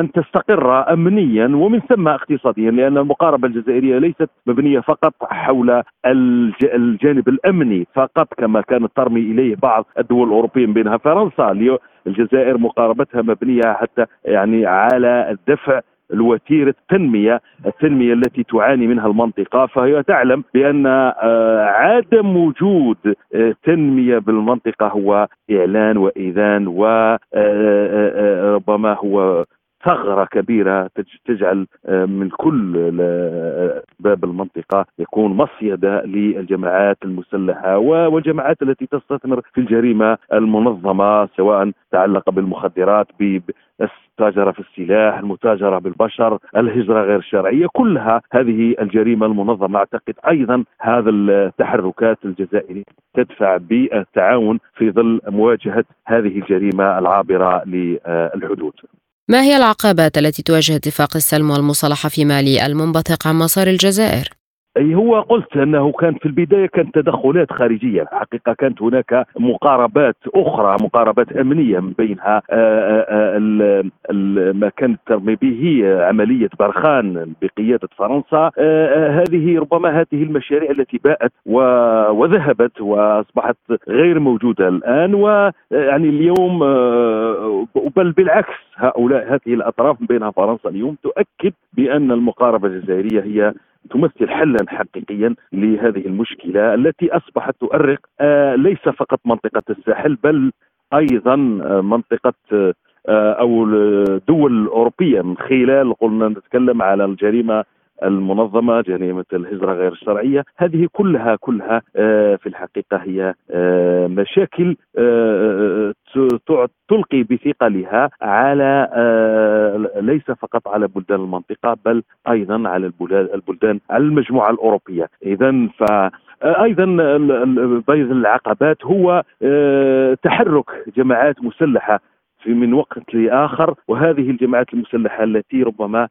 أن تستقر امنيا ومن ثم اقتصاديا لأن المقاربة الجزائرية ليست مبنية فقط حول حول الجانب الأمني فقط كما كانت ترمي إليه بعض الدول الأوروبية بينها فرنسا. الجزائر مقاربتها مبنية حتى يعني على الدفع الوتيرة التنمية التنمية التي تعاني منها المنطقة. فهي تعلم بأن آه، عدم وجود آه، تنمية بالمنطقة هو إعلان وإذان وربما آه، هو ثغرة كبيرة تجعل آه، من كل باب المنطقة يكون مصيدة للجماعات المسلحة والجماعات التي تستثمر في الجريمة المنظمة سواء تعلق بالمخدرات التاجرة في السلاح المتاجرة بالبشر الهجرة غير الشرعية كلها هذه الجريمة المنظمة. أعتقد أيضا هذا التحركات الجزائرية تدفع بالتعاون في ظل مواجهة هذه الجريمة العابرة للحدود. ما هي العقبات التي تواجه اتفاق السلم والمصالحة في مالي المنبثق عن مسار الجزائر؟ أي هو قلت أنه كان في البداية كانت تدخلات خارجية. الحقيقة كانت هناك مقاربات أخرى مقاربات أمنية من بينها آه، آه، آه، ما كانت ترمي به عملية برخان بقيادة فرنسا. هذه ربما هذه المشاريع التي باءت وذهبت وأصبحت غير موجودة الآن. ويعني اليوم بل بالعكس هؤلاء هذه الأطراف من بينها فرنسا اليوم تؤكد بأن المقاربة الجزائرية هي تمثل حلا حقيقيا لهذه المشكلة التي أصبحت تؤرق آه، ليس فقط منطقة الساحل بل أيضا آه، منطقة آه، أو دول الاوروبيه من خلال قلنا نتكلم على الجريمة المنظمة جريمه الهجرة غير الشرعية. هذه كلها كلها في الحقيقة هي مشاكل تلقي بثقلها على آه، ليس فقط على بلدان المنطقة بل أيضا على البلدان على المجموعة الأوروبية. اذا ف أيضا بين العقبات هو آه، تحرك جماعات مسلحة في من وقت لآخر وهذه الجماعات المسلحة التي ربما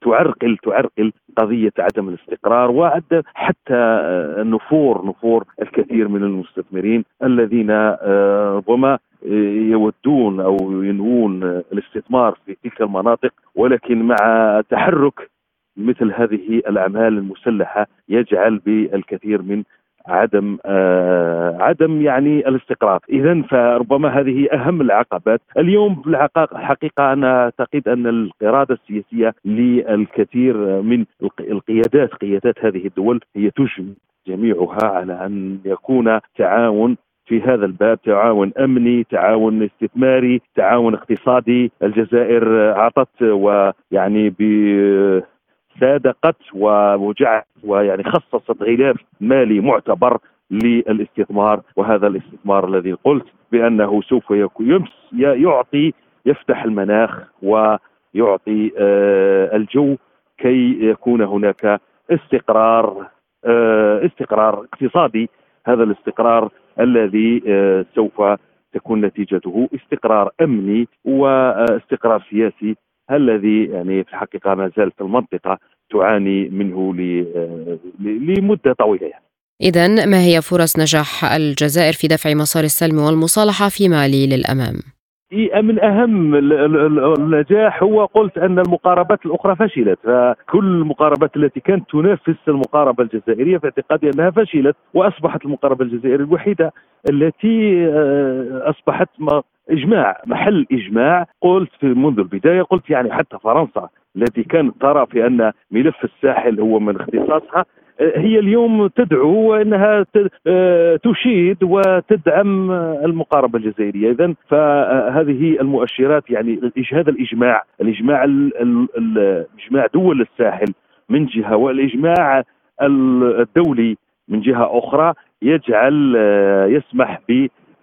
تعرقل تعرقل قضية عدم الاستقرار وعد حتى آه، نفور نفور الكثير من المستثمرين الذين آه، ربما يودون أو ينوون الاستثمار في تلك المناطق ولكن مع تحرك مثل هذه الأعمال المسلحة يجعل بالكثير من عدم آه عدم يعني الاستقرار اذا فربما هذه أهم العقبات. اليوم الحقيقة أنا أعتقد أن القراده السياسية للكثير من القيادات قيادات هذه الدول هي تجمع جميعها على أن يكون تعاون في هذا الباب تعاون أمني تعاون استثماري تعاون اقتصادي. الجزائر أعطت ويعني ب صادقت وجعلت ويعني خصصت غلاف مالي معتبر للاستثمار وهذا الاستثمار الذي قلت بأنه سوف يمس يعطي يفتح المناخ ويعطي آه، الجو كي يكون هناك استقرار آه، استقرار اقتصادي. هذا الاستقرار الذي آه، سوف تكون نتيجته استقرار أمني واستقرار سياسي الذي يعني في الحقيقة ما زالت المنطقة تعاني منه لمدة طويلة يعني. إذا ما هي فرص نجاح الجزائر في دفع مسار السلم والمصالحة في مالي للأمام؟ من أهم النجاح هو قلت أن المقاربات الأخرى فشلت فكل المقاربات التي كانت تنافس المقاربة الجزائرية في اعتقادي أنها فشلت وأصبحت المقاربة الجزائرية الوحيدة التي آه، أصبحت إجماع محل إجماع. قلت في منذ البداية قلت يعني حتى فرنسا التي كانت ترى في أن ملف الساحل هو من اختصاصها هي اليوم تدعو انها آه، تشيد وتدعم المقاربة الجزائرية. اذا فهذه المؤشرات يعني هذا الإجماع الإجماع إجماع دول الساحل من جهة والإجماع الدولي من جهة أخرى يجعل آه، يسمح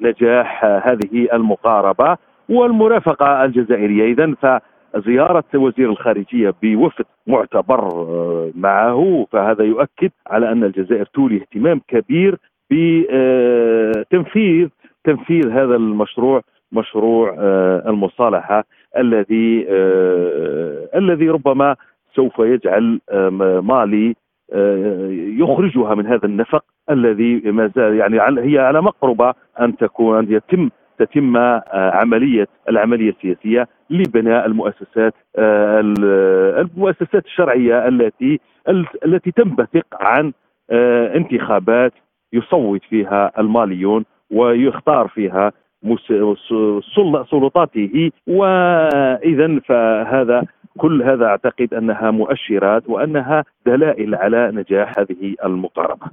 بنجاح هذه المقاربة والمرافقة الجزائرية. اذا زيارة وزير الخارجية بوفد معتبر آه، معه فهذا يؤكد على أن الجزائر تولي اهتمام كبير بتنفيذ تنفيذ هذا المشروع مشروع آه، المصالحة الذي آه، الذي ربما سوف يجعل مالي يخرجها من هذا النفق الذي ما زال يعني هي على مقربة أن تكون أن يتم تتم عملية العملية السياسية لبناء المؤسسات آه، المؤسسات الشرعية التي التي تنبثق عن آه، انتخابات يصوت فيها الماليون ويختار فيها سلطاته. واذا فهذا كل هذا أعتقد أنها مؤشرات وأنها دلائل على نجاح هذه المقاربة.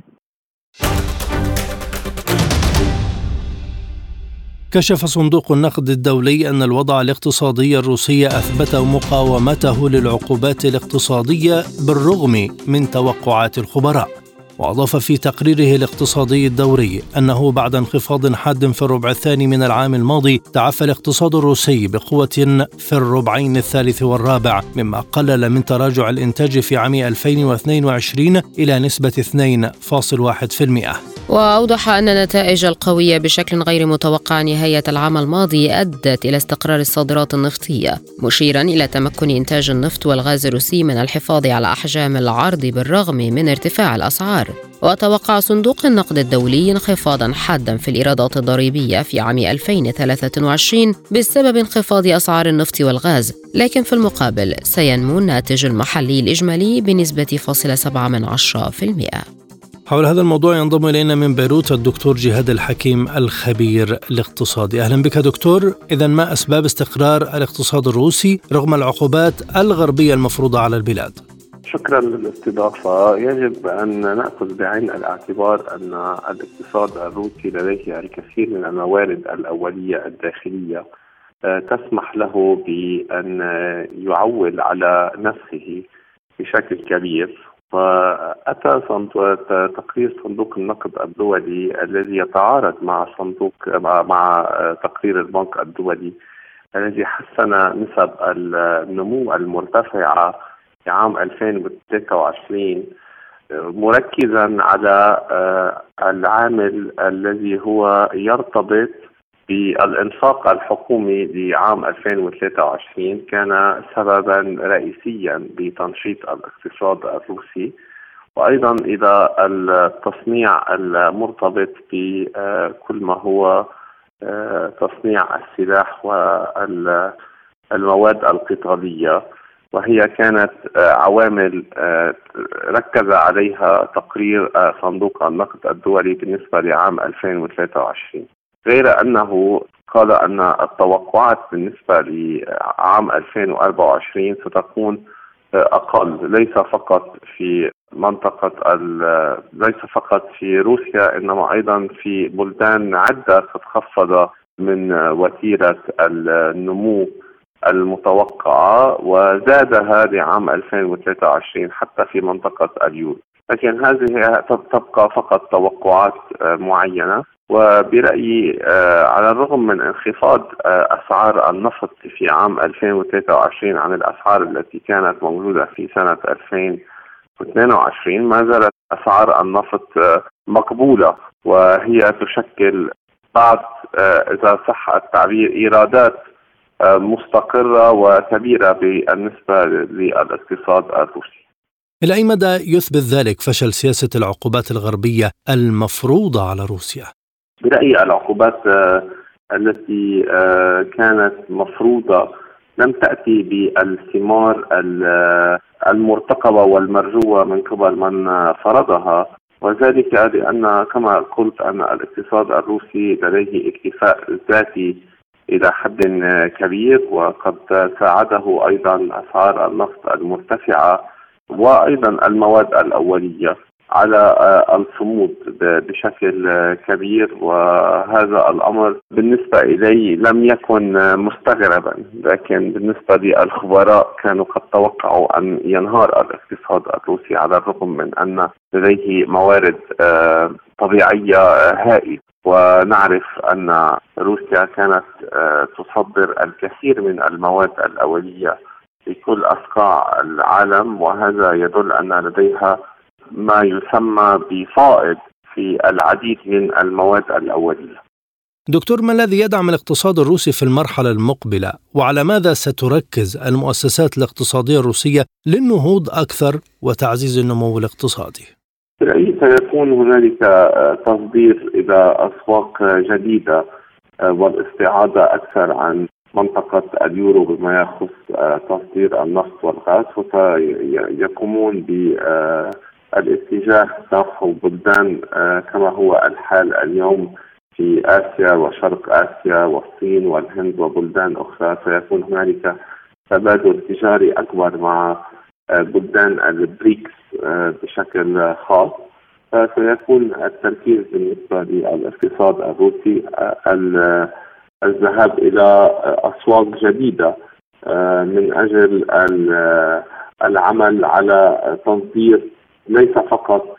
كشف صندوق النقد الدولي أن الوضع الاقتصادي الروسي أثبت مقاومته للعقوبات الاقتصادية بالرغم من توقعات الخبراء وأضاف في تقريره الاقتصادي الدوري أنه بعد انخفاض حاد في الربع الثاني من العام الماضي تعافى الاقتصاد الروسي بقوة في الربعين الثالث والرابع مما قلل من تراجع الإنتاج في عام 2022 إلى نسبة 2.1% وأوضح أن النتائج القوية بشكل غير متوقع نهاية العام الماضي أدت إلى استقرار الصادرات النفطية مشيرا إلى تمكن إنتاج النفط والغاز الروسي من الحفاظ على أحجام العرض بالرغم من ارتفاع الأسعار. وتوقع صندوق النقد الدولي انخفاضا حادا في الإيرادات الضريبية في عام 2023 بسبب انخفاض أسعار النفط والغاز لكن في المقابل سينمو الناتج المحلي الإجمالي بنسبة فاصلة سبعة من عشرة في المئة. حول هذا الموضوع ينضم إلينا من بيروت الدكتور جهاد الحكيم الخبير الاقتصادي. أهلا بك دكتور. اذا ما أسباب استقرار الاقتصاد الروسي رغم العقوبات الغربية المفروضة على البلاد؟ شكرا للاستضافة. يجب أن نأخذ بعين الاعتبار أن الاقتصاد الروسي لديه الكثير من الموارد الأولية الداخلية. آه، تسمح له بأن يعول على نفسه بشكل كبير. وأتى تقرير صندوق النقد الدولي الذي يتعارض مع صندوق مع تقرير البنك الدولي الذي حسن نسب النمو المرتفعة عام 2023 مركزا على العامل الذي هو يرتبط بالإنفاق الحكومي لعام 2023 كان سببا رئيسيا بتنشيط الاقتصاد الروسي. وأيضا إلى التصنيع المرتبط بكل ما هو آه، تصنيع السلاح والمواد القتالية. وهي كانت آه، عوامل آه، ركز عليها تقرير صندوق النقد الدولي بالنسبة لعام 2023 غير أنه قال أن التوقعات بالنسبة لعام 2024 ستكون أقل ليس فقط في منطقة ليس فقط في روسيا إنما أيضا في بلدان عدة قد خفض من وتيرة النمو المتوقعة وزادها لعام 2023 حتى في منطقة اليورو لكن هذه تبقى فقط توقعات معينة. وبرأيي آه، على الرغم من انخفاض آه، أسعار النفط في عام 2023 عن الأسعار التي كانت موجودة في سنة 2022 ما زالت أسعار النفط آه، مقبولة. وهي تشكل بعض إذا صح التعبير إيرادات مستقرة وكبيرة بالنسبة للاقتصاد الروسي إلى أي مدى يثبت ذلك فشل سياسة العقوبات الغربية المفروضة على روسيا؟ برأيي العقوبات آه، التي كانت مفروضة لم تأتي بالثمار المرتقبة والمرجوة من قبل من فرضها وذلك لأن كما قلت أن الاقتصاد الروسي لديه اكتفاء ذاتي إلى حد كبير وقد ساعده أيضا أسعار النفط المرتفعة وأيضا المواد الأولية على آه، الصمود بشكل آه، كبير وهذا الأمر بالنسبة إلي لم يكن آه، مستغربا لكن بالنسبة للخبراء كانوا قد توقعوا أن ينهار الاقتصاد الروسي على الرغم من أن لديه موارد طبيعية هائلة. ونعرف أن روسيا كانت تصدر الكثير من المواد الأولية في كل اصقاع العالم وهذا يدل أن لديها ما يسمى بفائض في العديد من المواد الأولية دكتور ما الذي يدعم الاقتصاد الروسي في المرحلة المقبلة وعلى ماذا ستركز المؤسسات الاقتصادية الروسية للنهوض أكثر وتعزيز النمو الاقتصادي؟ برأيي سيكون هنالك تصدير إلى أسواق جديدة والاستعادة أكثر عن منطقة اليورو بما يخص تصدير النفط والغاز وسيقومون ب الاتجاه نحو بلدان آه، كما هو الحال اليوم في آسيا وشرق آسيا والصين والهند وبلدان أخرى. سيكون هنالك تبادل تجاري أكبر مع آه، بلدان البريكس. آه، بشكل خاص. فسيكون التركيز بالنسبة للاقتصاد الروسي الذهاب إلى أسواق جديدة من أجل العمل على تصدير ليس فقط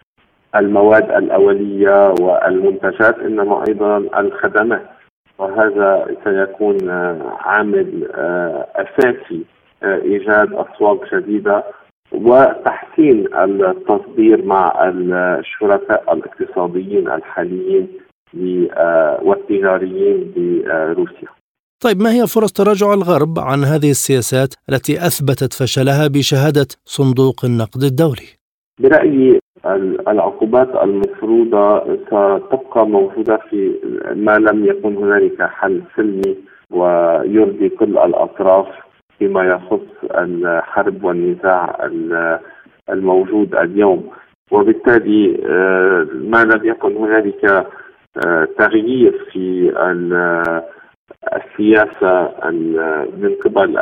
المواد الأولية والمنتجات إنما أيضا الخدمات. وهذا سيكون عامل آه، أساسي آه، إيجاد أسواق جديدة وتحسين التصدير مع الشركاء الاقتصاديين الحاليين آه، والتجاريين بروسيا طيب ما هي فرص تراجع الغرب عن هذه السياسات التي أثبتت فشلها بشهادة صندوق النقد الدولي؟ برأيي العقوبات المفروضة ستبقى موجودة في ما لم يكن هنالك حل سلمي ويرضي كل الأطراف فيما يخص الحرب والنزاع الموجود اليوم. وبالتالي آه، ما لم يكن هنالك آه، تغيير في السياسة من قبل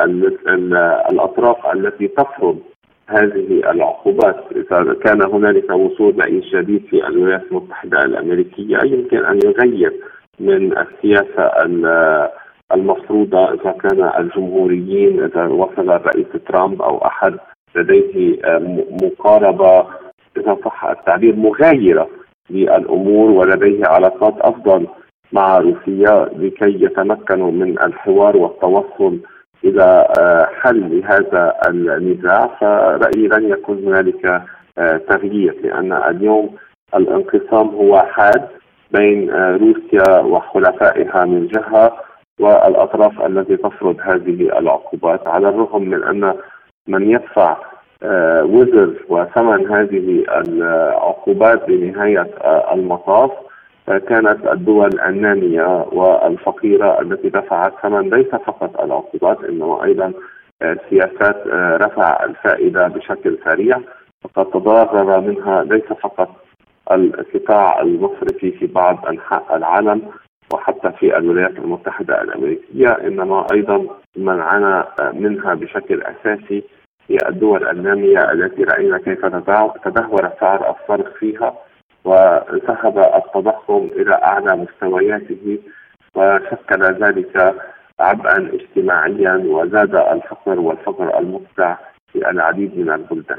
الأطراف التي تفرض هذه العقوبات. إذا كان هنالك وصول رئيس جديد في الولايات المتحدة الأمريكية يمكن أن يغير من السياسة المفروضة إذا كان الجمهوريين إذا وصل الرئيس ترامب أو أحد لديه مقاربة إذا صح التعبير مغايرة للأمور ولديه علاقات أفضل مع روسيا لكي يتمكنوا من الحوار والتوصل إلى آه، حل لهذا النزاع. فرأيي لن يكون هنالك آه، تغيير لأن اليوم الانقسام هو حاد بين آه، روسيا وحلفائها من جهة والأطراف التي تفرض هذه العقوبات على الرغم من أن من يدفع وزر وثمن هذه العقوبات بنهايه المطاف كانت الدول النامية والفقيرة التي دفعت ثمن ليس فقط العقوبات إنما أيضا سياسات رفع الفائدة بشكل سريع وقد تضرر منها ليس فقط القطاع المصرفي في بعض أنحاء العالم وحتى في الولايات المتحدة الأمريكية إنما أيضا من عانى منها بشكل أساسي هي الدول النامية التي رأينا كيف تدهور سعر الصرف فيها وذهب التضخم إلى أعلى مستوياته وشكل ذلك عبئا اجتماعيا وزاد الفقر والفقر المدقع في العديد من البلدان.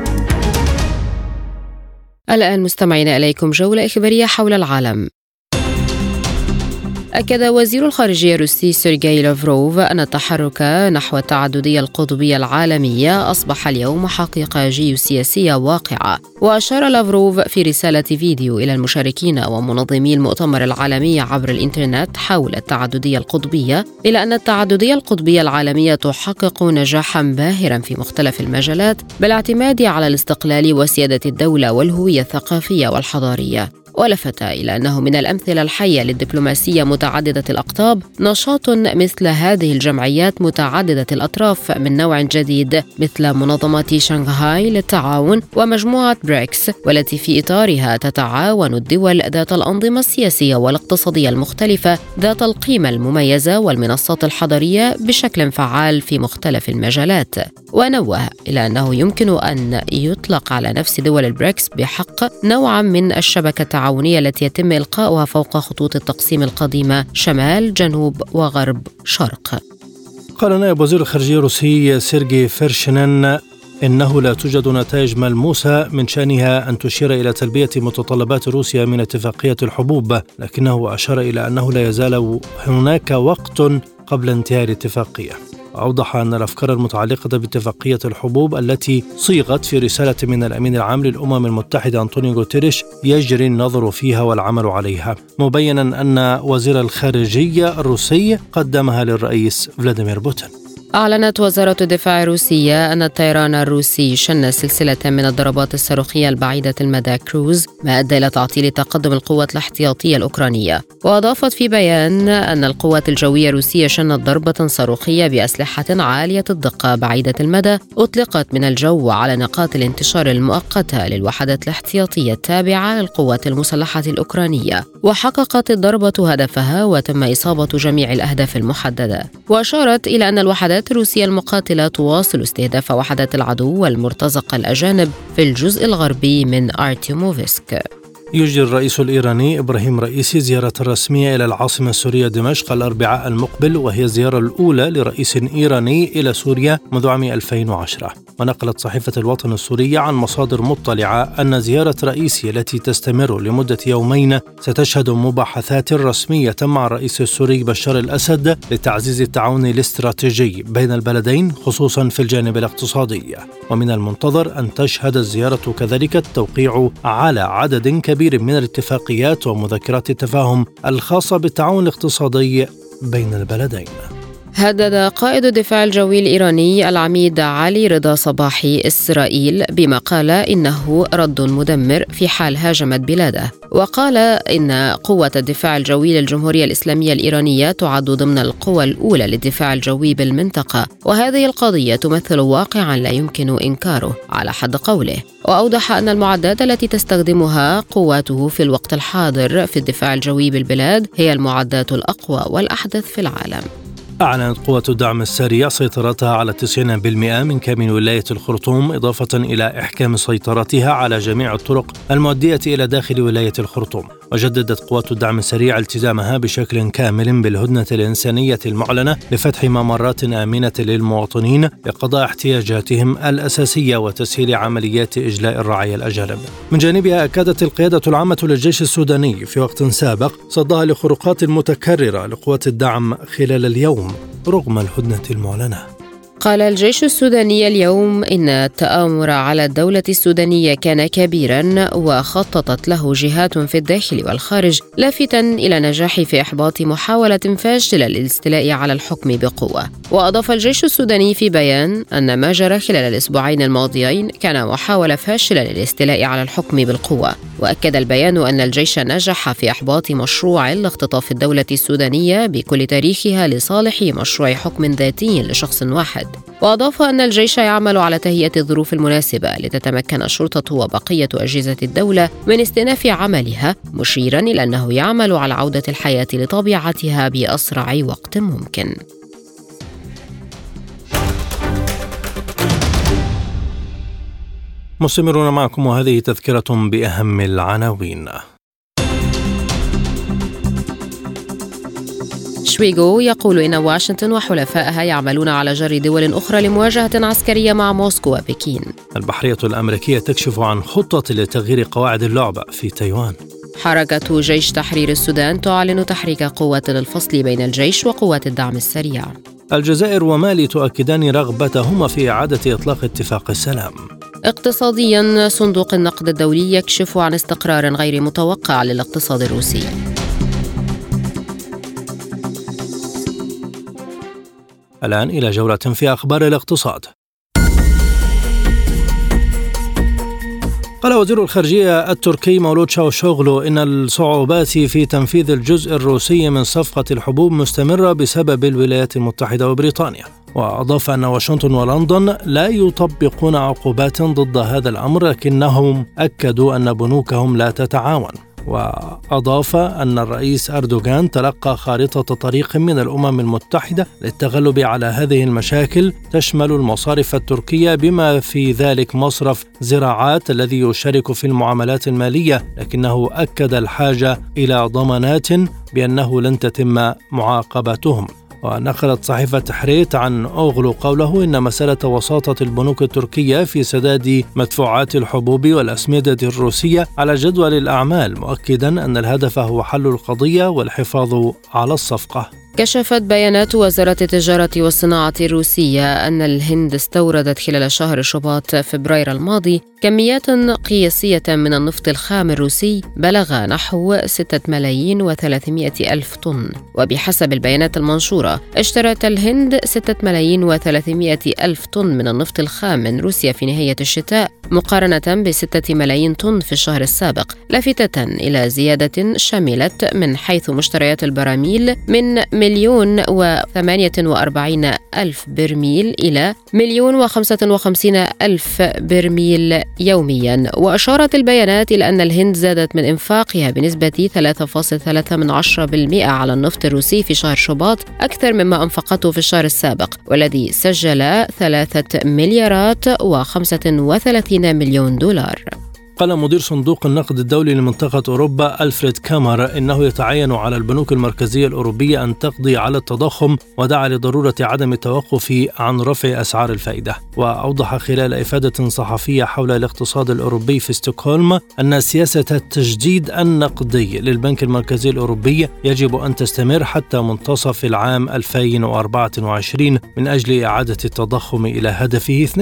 الآن مستمعين إليكم جولة إخبارية حول العالم. أكد وزير الخارجية الروسي سيرجي لافروف أن التحرك نحو التعددية القطبية العالمية أصبح اليوم حقيقة جيوسياسية واقعة. وأشار لافروف في رسالة فيديو إلى المشاركين ومنظمي المؤتمر العالمي عبر الإنترنت حول التعددية القطبية إلى أن التعددية القطبية العالمية تحقق نجاحا باهرا في مختلف المجالات بالاعتماد على الاستقلال وسيادة الدولة والهوية الثقافية والحضارية. ولفت إلى أنه من الأمثلة الحية للدبلوماسية متعددة الأقطاب نشاط مثل هذه الجمعيات متعددة الأطراف من نوع جديد مثل منظمة شنغهاي للتعاون ومجموعة بريكس والتي في إطارها تتعاون الدول ذات الأنظمة السياسية والاقتصادية المختلفة ذات القيمة المميزة والمنصات الحضرية بشكل فعال في مختلف المجالات. ونوه إلى أنه يمكن أن يطلق على نفس دول البريكس بحق نوعا من الشبكة التعاونية التي يتم إلقاؤها فوق خطوط التقسيم القديمة شمال جنوب وغرب شرق. قال نائب وزير الخارجية الروسي سيرجي فيرشنن إنه لا توجد نتائج ملموسة من شأنها أن تشير إلى تلبية متطلبات روسيا من اتفاقية الحبوب لكنه أشار إلى أنه لا يزال هناك وقت قبل انتهاء الاتفاقية. أوضح أن الأفكار المتعلقة باتفاقية الحبوب التي صيغت في رسالة من الأمين العام للأمم المتحدة أنطونيو غوتيريش يجري النظر فيها والعمل عليها مبينا أن وزير الخارجية الروسي قدمها للرئيس فلاديمير بوتين. أعلنت وزارة الدفاع الروسية أن الطيران الروسي شن سلسلة من الضربات الصاروخية البعيدة المدى كروز ما أدى إلى تعطيل تقدم القوات الاحتياطية الأوكرانية. وأضافت في بيان أن القوات الجوية الروسية شنت ضربة صاروخية بأسلحة عالية الدقة بعيدة المدى أطلقت من الجو على نقاط الانتشار المؤقتة للوحدات الاحتياطية التابعة للقوات المسلحة الأوكرانية. وحققت الضربة هدفها وتم إصابة جميع الأهداف المحددة. وأشارت إلى أن الوحدات القوات الروسية المقاتلة تواصل استهداف وحدات العدو والمرتزقة الأجانب في الجزء الغربي من أرتيموفسك. يجري الرئيس الإيراني إبراهيم رئيسي زيارة رسمية إلى العاصمة السورية دمشق الأربعاء المقبل وهي الزيارة الأولى لرئيس إيراني إلى سوريا منذ عام 2010 ونقلت صحيفة الوطن السورية عن مصادر مطلعة أن زيارة رئيسي التي تستمر لمدة يومين ستشهد مباحثات رسمية مع الرئيس السوري بشار الأسد لتعزيز التعاون الاستراتيجي بين البلدين خصوصا في الجانب الاقتصادي. ومن المنتظر أن تشهد الزيارة كذلك التوقيع على عدد كبير من الاتفاقيات ومذكرات التفاهم الخاصة بالتعاون الاقتصادي بين البلدين. هدد قائد الدفاع الجوي الإيراني العميد علي رضا صباحي إسرائيل بما قال إنه رد مدمر في حال هاجمت بلاده. وقال إن قوة الدفاع الجوي للجمهورية الإسلامية الإيرانية تعد ضمن القوى الأولى للدفاع الجوي بالمنطقة وهذه القضية تمثل واقعا لا يمكن إنكاره. على حد قوله. وأوضح أن المعدات التي تستخدمها قواته في الوقت الحاضر في الدفاع الجوي بالبلاد هي المعدات الأقوى والأحدث في العالم. أعلنت قوة الدعم السريع سيطرتها على 90% من كامل ولاية الخرطوم إضافة إلى إحكام سيطرتها على جميع الطرق المؤدية إلى داخل ولاية الخرطوم. وجددت قوات الدعم السريع التزامها بشكل كامل بالهدنة الإنسانية المعلنة لفتح ممرات آمنة للمواطنين لقضاء احتياجاتهم الأساسية وتسهيل عمليات إجلاء الرعايا الأجانب. من جانبها أكدت القيادة العامة للجيش السوداني في وقت سابق صدها لخروقات متكررة لقوات الدعم خلال اليوم رغم الهدنة المعلنة. قال الجيش السوداني اليوم إن التآمر على الدولة السودانية كان كبيرا وخططت له جهات في الداخل والخارج لافتا إلى نجاح في إحباط محاولة فاشلة للاستيلاء على الحكم بقوة. وأضاف الجيش السوداني في بيان أن ما جرى خلال الأسبوعين الماضيين كان محاولة فاشلة للاستيلاء على الحكم بالقوة. وأكد البيان أن الجيش نجح في إحباط مشروع لاختطاف الدولة السودانية بكل تاريخها لصالح مشروع حكم ذاتي لشخص واحد. وأضاف أن الجيش يعمل على تهيئة الظروف المناسبة لتتمكن الشرطة وبقية أجهزة الدولة من استئناف عملها مشيرا إلى أنه يعمل على عودة الحياة لطبيعتها بأسرع وقت ممكن. مستمرون معكم وهذه تذكرة بأهم العناوين. شويغو يقول إن واشنطن وحلفائها يعملون على جر دول أخرى لمواجهة عسكرية مع موسكو وبكين. البحرية الأمريكية تكشف عن خطة لتغيير قواعد اللعبة في تايوان. حركة جيش تحرير السودان تعلن تحريك قوات للفصل بين الجيش وقوات الدعم السريع. الجزائر ومالي تؤكدان رغبتهما في إعادة إطلاق اتفاق السلام. اقتصاديا صندوق النقد الدولي يكشف عن استقرار غير متوقع للاقتصاد الروسي. الآن إلى جولة في أخبار الاقتصاد. قال وزير الخارجية التركي مولود شاوشوغلو إن الصعوبات في تنفيذ الجزء الروسي من صفقة الحبوب مستمرة بسبب الولايات المتحدة وبريطانيا. وأضاف أن واشنطن ولندن لا يطبقون عقوبات ضد هذا الأمر لكنهم أكدوا أن بنوكهم لا تتعاون. وأضاف أن الرئيس أردوغان تلقى خارطة طريق من الأمم المتحدة للتغلب على هذه المشاكل تشمل المصارف التركية بما في ذلك مصرف زراعات الذي يشارك في المعاملات المالية لكنه أكد الحاجة إلى ضمانات بأنه لن تتم معاقبتهم. ونقلت صحيفة حريت عن أوغلو قوله إن مسألة وساطة البنوك التركية في سداد مدفوعات الحبوب والأسمدة الروسية على جدول الأعمال مؤكدا أن الهدف هو حل القضية والحفاظ على الصفقة. كشفت بيانات وزارة التجارة والصناعة الروسية أن الهند استوردت خلال شهر شباط فبراير الماضي كميات قياسية من النفط الخام الروسي بلغ نحو 6 ملايين و300 ألف طن. وبحسب البيانات المنشورة اشترت الهند 6 ملايين و300 ألف طن من النفط الخام من روسيا في نهاية الشتاء مقارنة ب 6 ملايين طن في الشهر السابق لافتة إلى زيادة شملت من حيث مشتريات البراميل من مليون وثمانية وأربعين ألف برميل إلى مليون وخمسة وخمسين ألف برميل يوميا. وأشارت البيانات إلى أن الهند زادت من إنفاقها بنسبة 3.3 من عشرة بالمئة على النفط الروسي في شهر شباط أكثر مما أنفقته في الشهر السابق والذي سجل ثلاثة مليارات وخمسة وثلاثين مليون دولار. قال مدير صندوق النقد الدولي لمنطقة أوروبا ألفريد كامر إنه يتعين على البنوك المركزية الأوروبية أن تقضي على التضخم ودعا لضرورة عدم التوقف عن رفع أسعار الفائدة. وأوضح خلال إفادة صحفية حول الاقتصاد الأوروبي في ستوكهولم أن سياسة التجديد النقدي للبنك المركزي الأوروبي يجب أن تستمر حتى منتصف العام 2024 من أجل إعادة التضخم إلى هدفه 2%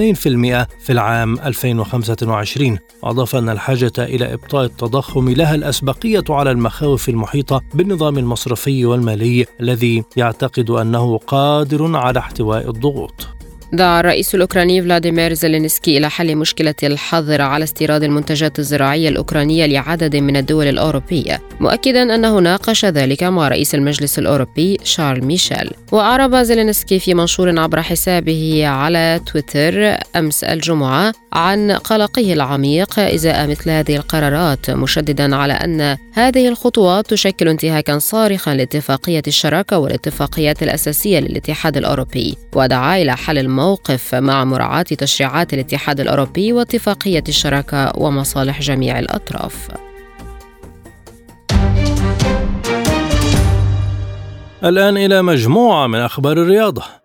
في العام 2025 وأضاف أن الحاجة إلى إبطاء التضخم لها الأسبقية على المخاوف المحيطة بالنظام المصرفي والمالي الذي يعتقد أنه قادر على احتواء الضغوط. دعا الرئيس الأوكراني فلاديمير زيلينسكي إلى حل مشكلة الحظر على استيراد المنتجات الزراعية الأوكرانية لعدد من الدول الأوروبية. مؤكدا أنه ناقش ذلك مع رئيس المجلس الأوروبي شارل ميشيل. وأعرب زيلينسكي في منشور عبر حسابه على تويتر أمس الجمعة عن قلقه العميق إزاء مثل هذه القرارات مشددا على أن هذه الخطوات تشكل انتهاكا صارخا لاتفاقية الشراكة والاتفاقيات الأساسية للاتحاد الأوروبي. ودعا إلى حل الموقف مع مراعاة تشريعات الاتحاد الأوروبي واتفاقية الشراكة ومصالح جميع الأطراف. الآن إلى مجموعة من أخبار الرياضة.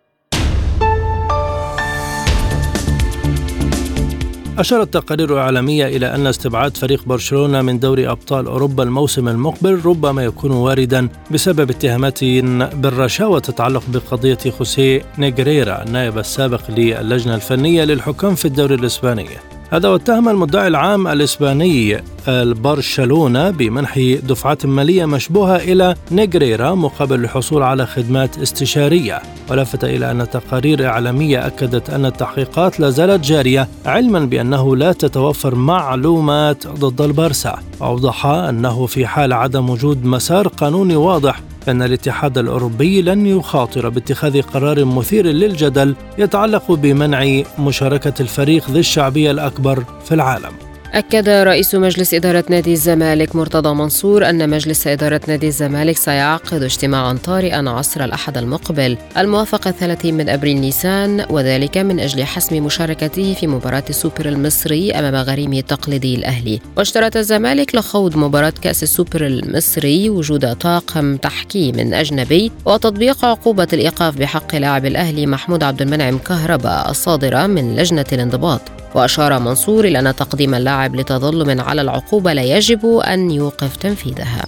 أشارت تقارير إعلامية إلى أن استبعاد فريق برشلونة من دوري أبطال أوروبا الموسم المقبل ربما يكون واردا بسبب اتهامات بالرشاوى تتعلق بقضية خوسيه نيغريرا النائب السابق للجنة الفنية للحكام في الدوري الإسباني. هذا واتهم المدعي العام الإسباني برشلونة بمنح دفعات مالية مشبوهة إلى نيغريرا مقابل الحصول على خدمات استشارية. ولفت إلى أن تقارير إعلامية أكدت أن التحقيقات لا زالت جارية علما بأنه لا تتوفر معلومات ضد البارسا أوضح أنه في حال عدم وجود مسار قانوني واضح أن الاتحاد الأوروبي لن يخاطر باتخاذ قرار مثير للجدل يتعلق بمنع مشاركة الفريق ذي الشعبية الأكبر في العالم. أكد رئيس مجلس إدارة نادي الزمالك مرتضى منصور أن مجلس إدارة نادي الزمالك سيعقد اجتماعا طارئا عصر الأحد المقبل الموافق 30 من أبريل نيسان وذلك من أجل حسم مشاركته في مباراة السوبر المصري أمام غريمه التقليدي الأهلي. واشترط الزمالك لخوض مباراة كأس السوبر المصري وجود طاقم تحكيم أجنبي وتطبيق عقوبة الإيقاف بحق لاعب الأهلي محمود عبد المنعم كهرباء الصادرة من لجنة الانضباط. وأشار منصور إلى أن تقديم اللاعب لتظلم على العقوبة لا يجب أن يوقف تنفيذها.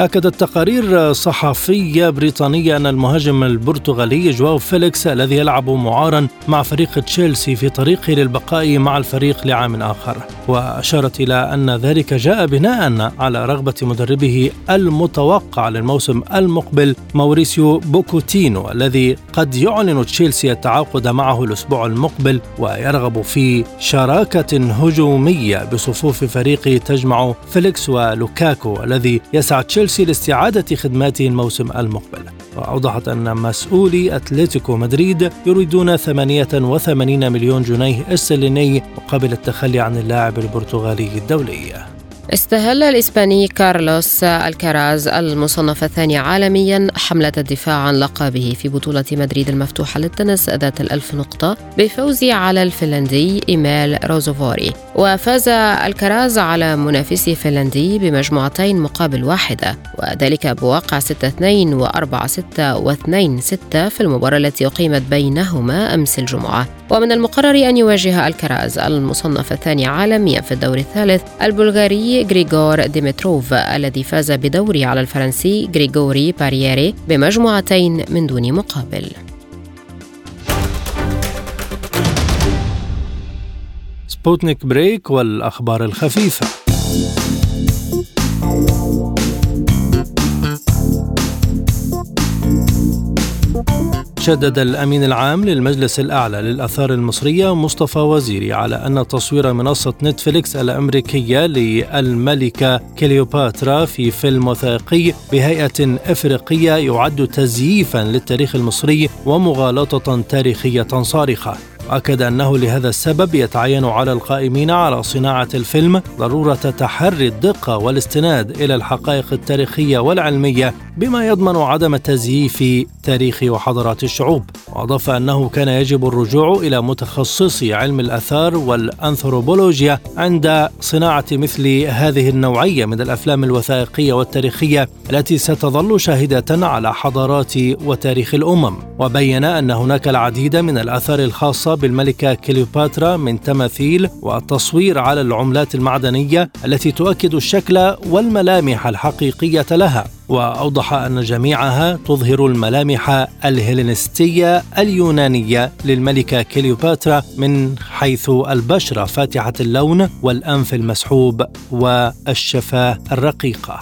أكدت تقارير صحفية بريطانية أن المهاجم البرتغالي جواو فيليكس الذي يلعب معارا مع فريق تشيلسي في طريقه للبقاء مع الفريق لعام آخر. وأشارت إلى أن ذلك جاء بناء على رغبة مدربه المتوقع للموسم المقبل موريسيو بوكيتينو الذي قد يعلن تشيلسي التعاقد معه الأسبوع المقبل ويرغب في شراكة هجومية بصفوف فريق تجمع فيليكس ولوكاكو الذي يسعى تشيلسي تشيلسي لاستعادة خدماته الموسم المقبل. وأوضحت أن مسؤولي أتلتيكو مدريد يريدون 88 مليون جنيه استرليني مقابل التخلي عن اللاعب البرتغالي الدولي. استهل الإسباني كارلوس الكاراز المصنف الثاني عالميا حملة الدفاع عن لقبه في بطولة مدريد المفتوحة للتنس ذات الألف نقطة بفوزه على الفنلندي إيميل روسوفوري. وفاز الكاراز على منافسه الفنلندي بمجموعتين مقابل واحدة وذلك بواقع 6-2 و4-6 و2-6 في المباراة التي أقيمت بينهما أمس الجمعة. ومن المقرر أن يواجه الكاراز المصنف الثاني عالميا في الدور الثالث البلغاري غريغور ديمتروف الذي فاز بدوره على الفرنسي غريغوري باريري بمجموعتين من دون مقابل. سبوتنيك بريك والأخبار الخفيفة. شدد الأمين العام للمجلس الأعلى للآثار المصرية مصطفى وزيري على أن تصوير منصة نتفليكس الأمريكية للملكة كليوباترا في فيلم وثائقي بهيئة إفريقية يعد تزييفا للتاريخ المصري ومغالطة تاريخية صارخة. أكد أنه لهذا السبب يتعين على القائمين على صناعة الفيلم ضرورة تحري الدقة والاستناد إلى الحقائق التاريخية والعلمية بما يضمن عدم تزييف تاريخ وحضارات الشعوب. وأضاف أنه كان يجب الرجوع إلى متخصصي علم الآثار والأنثروبولوجيا عند صناعة مثل هذه النوعية من الأفلام الوثائقية والتاريخية التي ستظل شاهدة على حضارات وتاريخ الأمم. وبين أن هناك العديد من الآثار الخاصة بالملكة كليوباترا من تماثيل والتصوير على العملات المعدنية التي تؤكد الشكل والملامح الحقيقية لها. وأوضح أن جميعها تظهر الملامح الهيلينستيه اليونانية للملكه كليوباترا من حيث البشرة فاتحة اللون والأنف المسحوب والشفاه الرقيقة.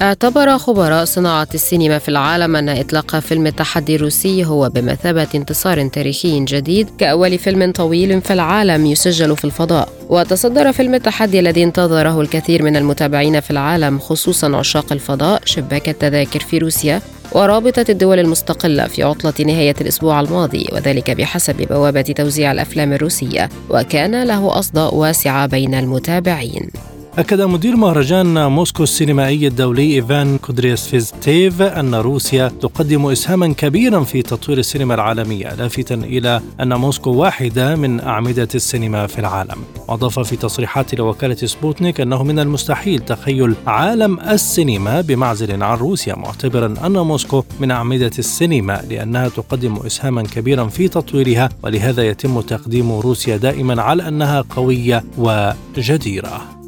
اعتبر خبراء صناعة السينما في العالم أن إطلاق فيلم التحدي الروسي هو بمثابة انتصار تاريخي جديد كأول فيلم طويل في العالم يسجل في الفضاء. وتصدر فيلم التحدي الذي انتظره الكثير من المتابعين في العالم خصوصا عشاق الفضاء شباك التذاكر في روسيا ورابطة الدول المستقلة في عطلة نهاية الأسبوع الماضي وذلك بحسب بوابة توزيع الأفلام الروسية وكان له أصداء واسعة بين المتابعين. أكد مدير مهرجان موسكو السينمائي الدولي إيفان كودريافتسيف أن روسيا تقدم إسهاما كبيرا في تطوير السينما العالمية لافتا إلى أن موسكو واحدة من أعمدة السينما في العالم. وأضاف في تصريحات لوكالة سبوتنيك أنه من المستحيل تخيل عالم السينما بمعزل عن روسيا معتبرا أن موسكو من أعمدة السينما لأنها تقدم إسهاما كبيرا في تطويرها ولهذا يتم تقديم روسيا دائما على أنها قوية وجديرة.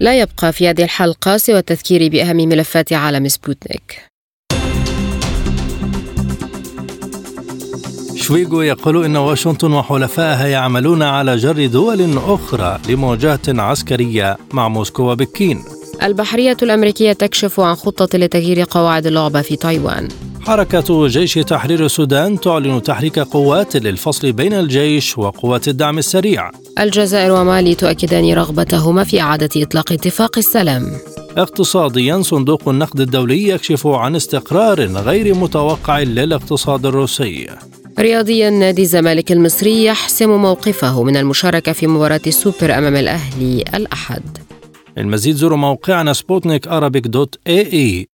لا يبقى في هذه الحلقة سوى التذكير بأهم ملفات عالم سبوتنيك. شويغو يقول إن واشنطن وحلفائها يعملون على جر دول أخرى لمواجهة عسكرية مع موسكو وبكين. البحرية الأمريكية تكشف عن خطة لتغيير قواعد اللعبة في تايوان. حركة جيش تحرير السودان تعلن تحريك قوات للفصل بين الجيش وقوات الدعم السريع. الجزائر ومالي تؤكدان رغبتهما في إعادة إطلاق اتفاق السلام. اقتصاديا صندوق النقد الدولي يكشف عن استقرار غير متوقع للاقتصاد الروسي. رياضيا نادي الزمالك المصري يحسم موقفه من المشاركة في مباراة السوبر أمام الأهلي الأحد. المزيد زوروا موقعنا سبوتنيك dot ae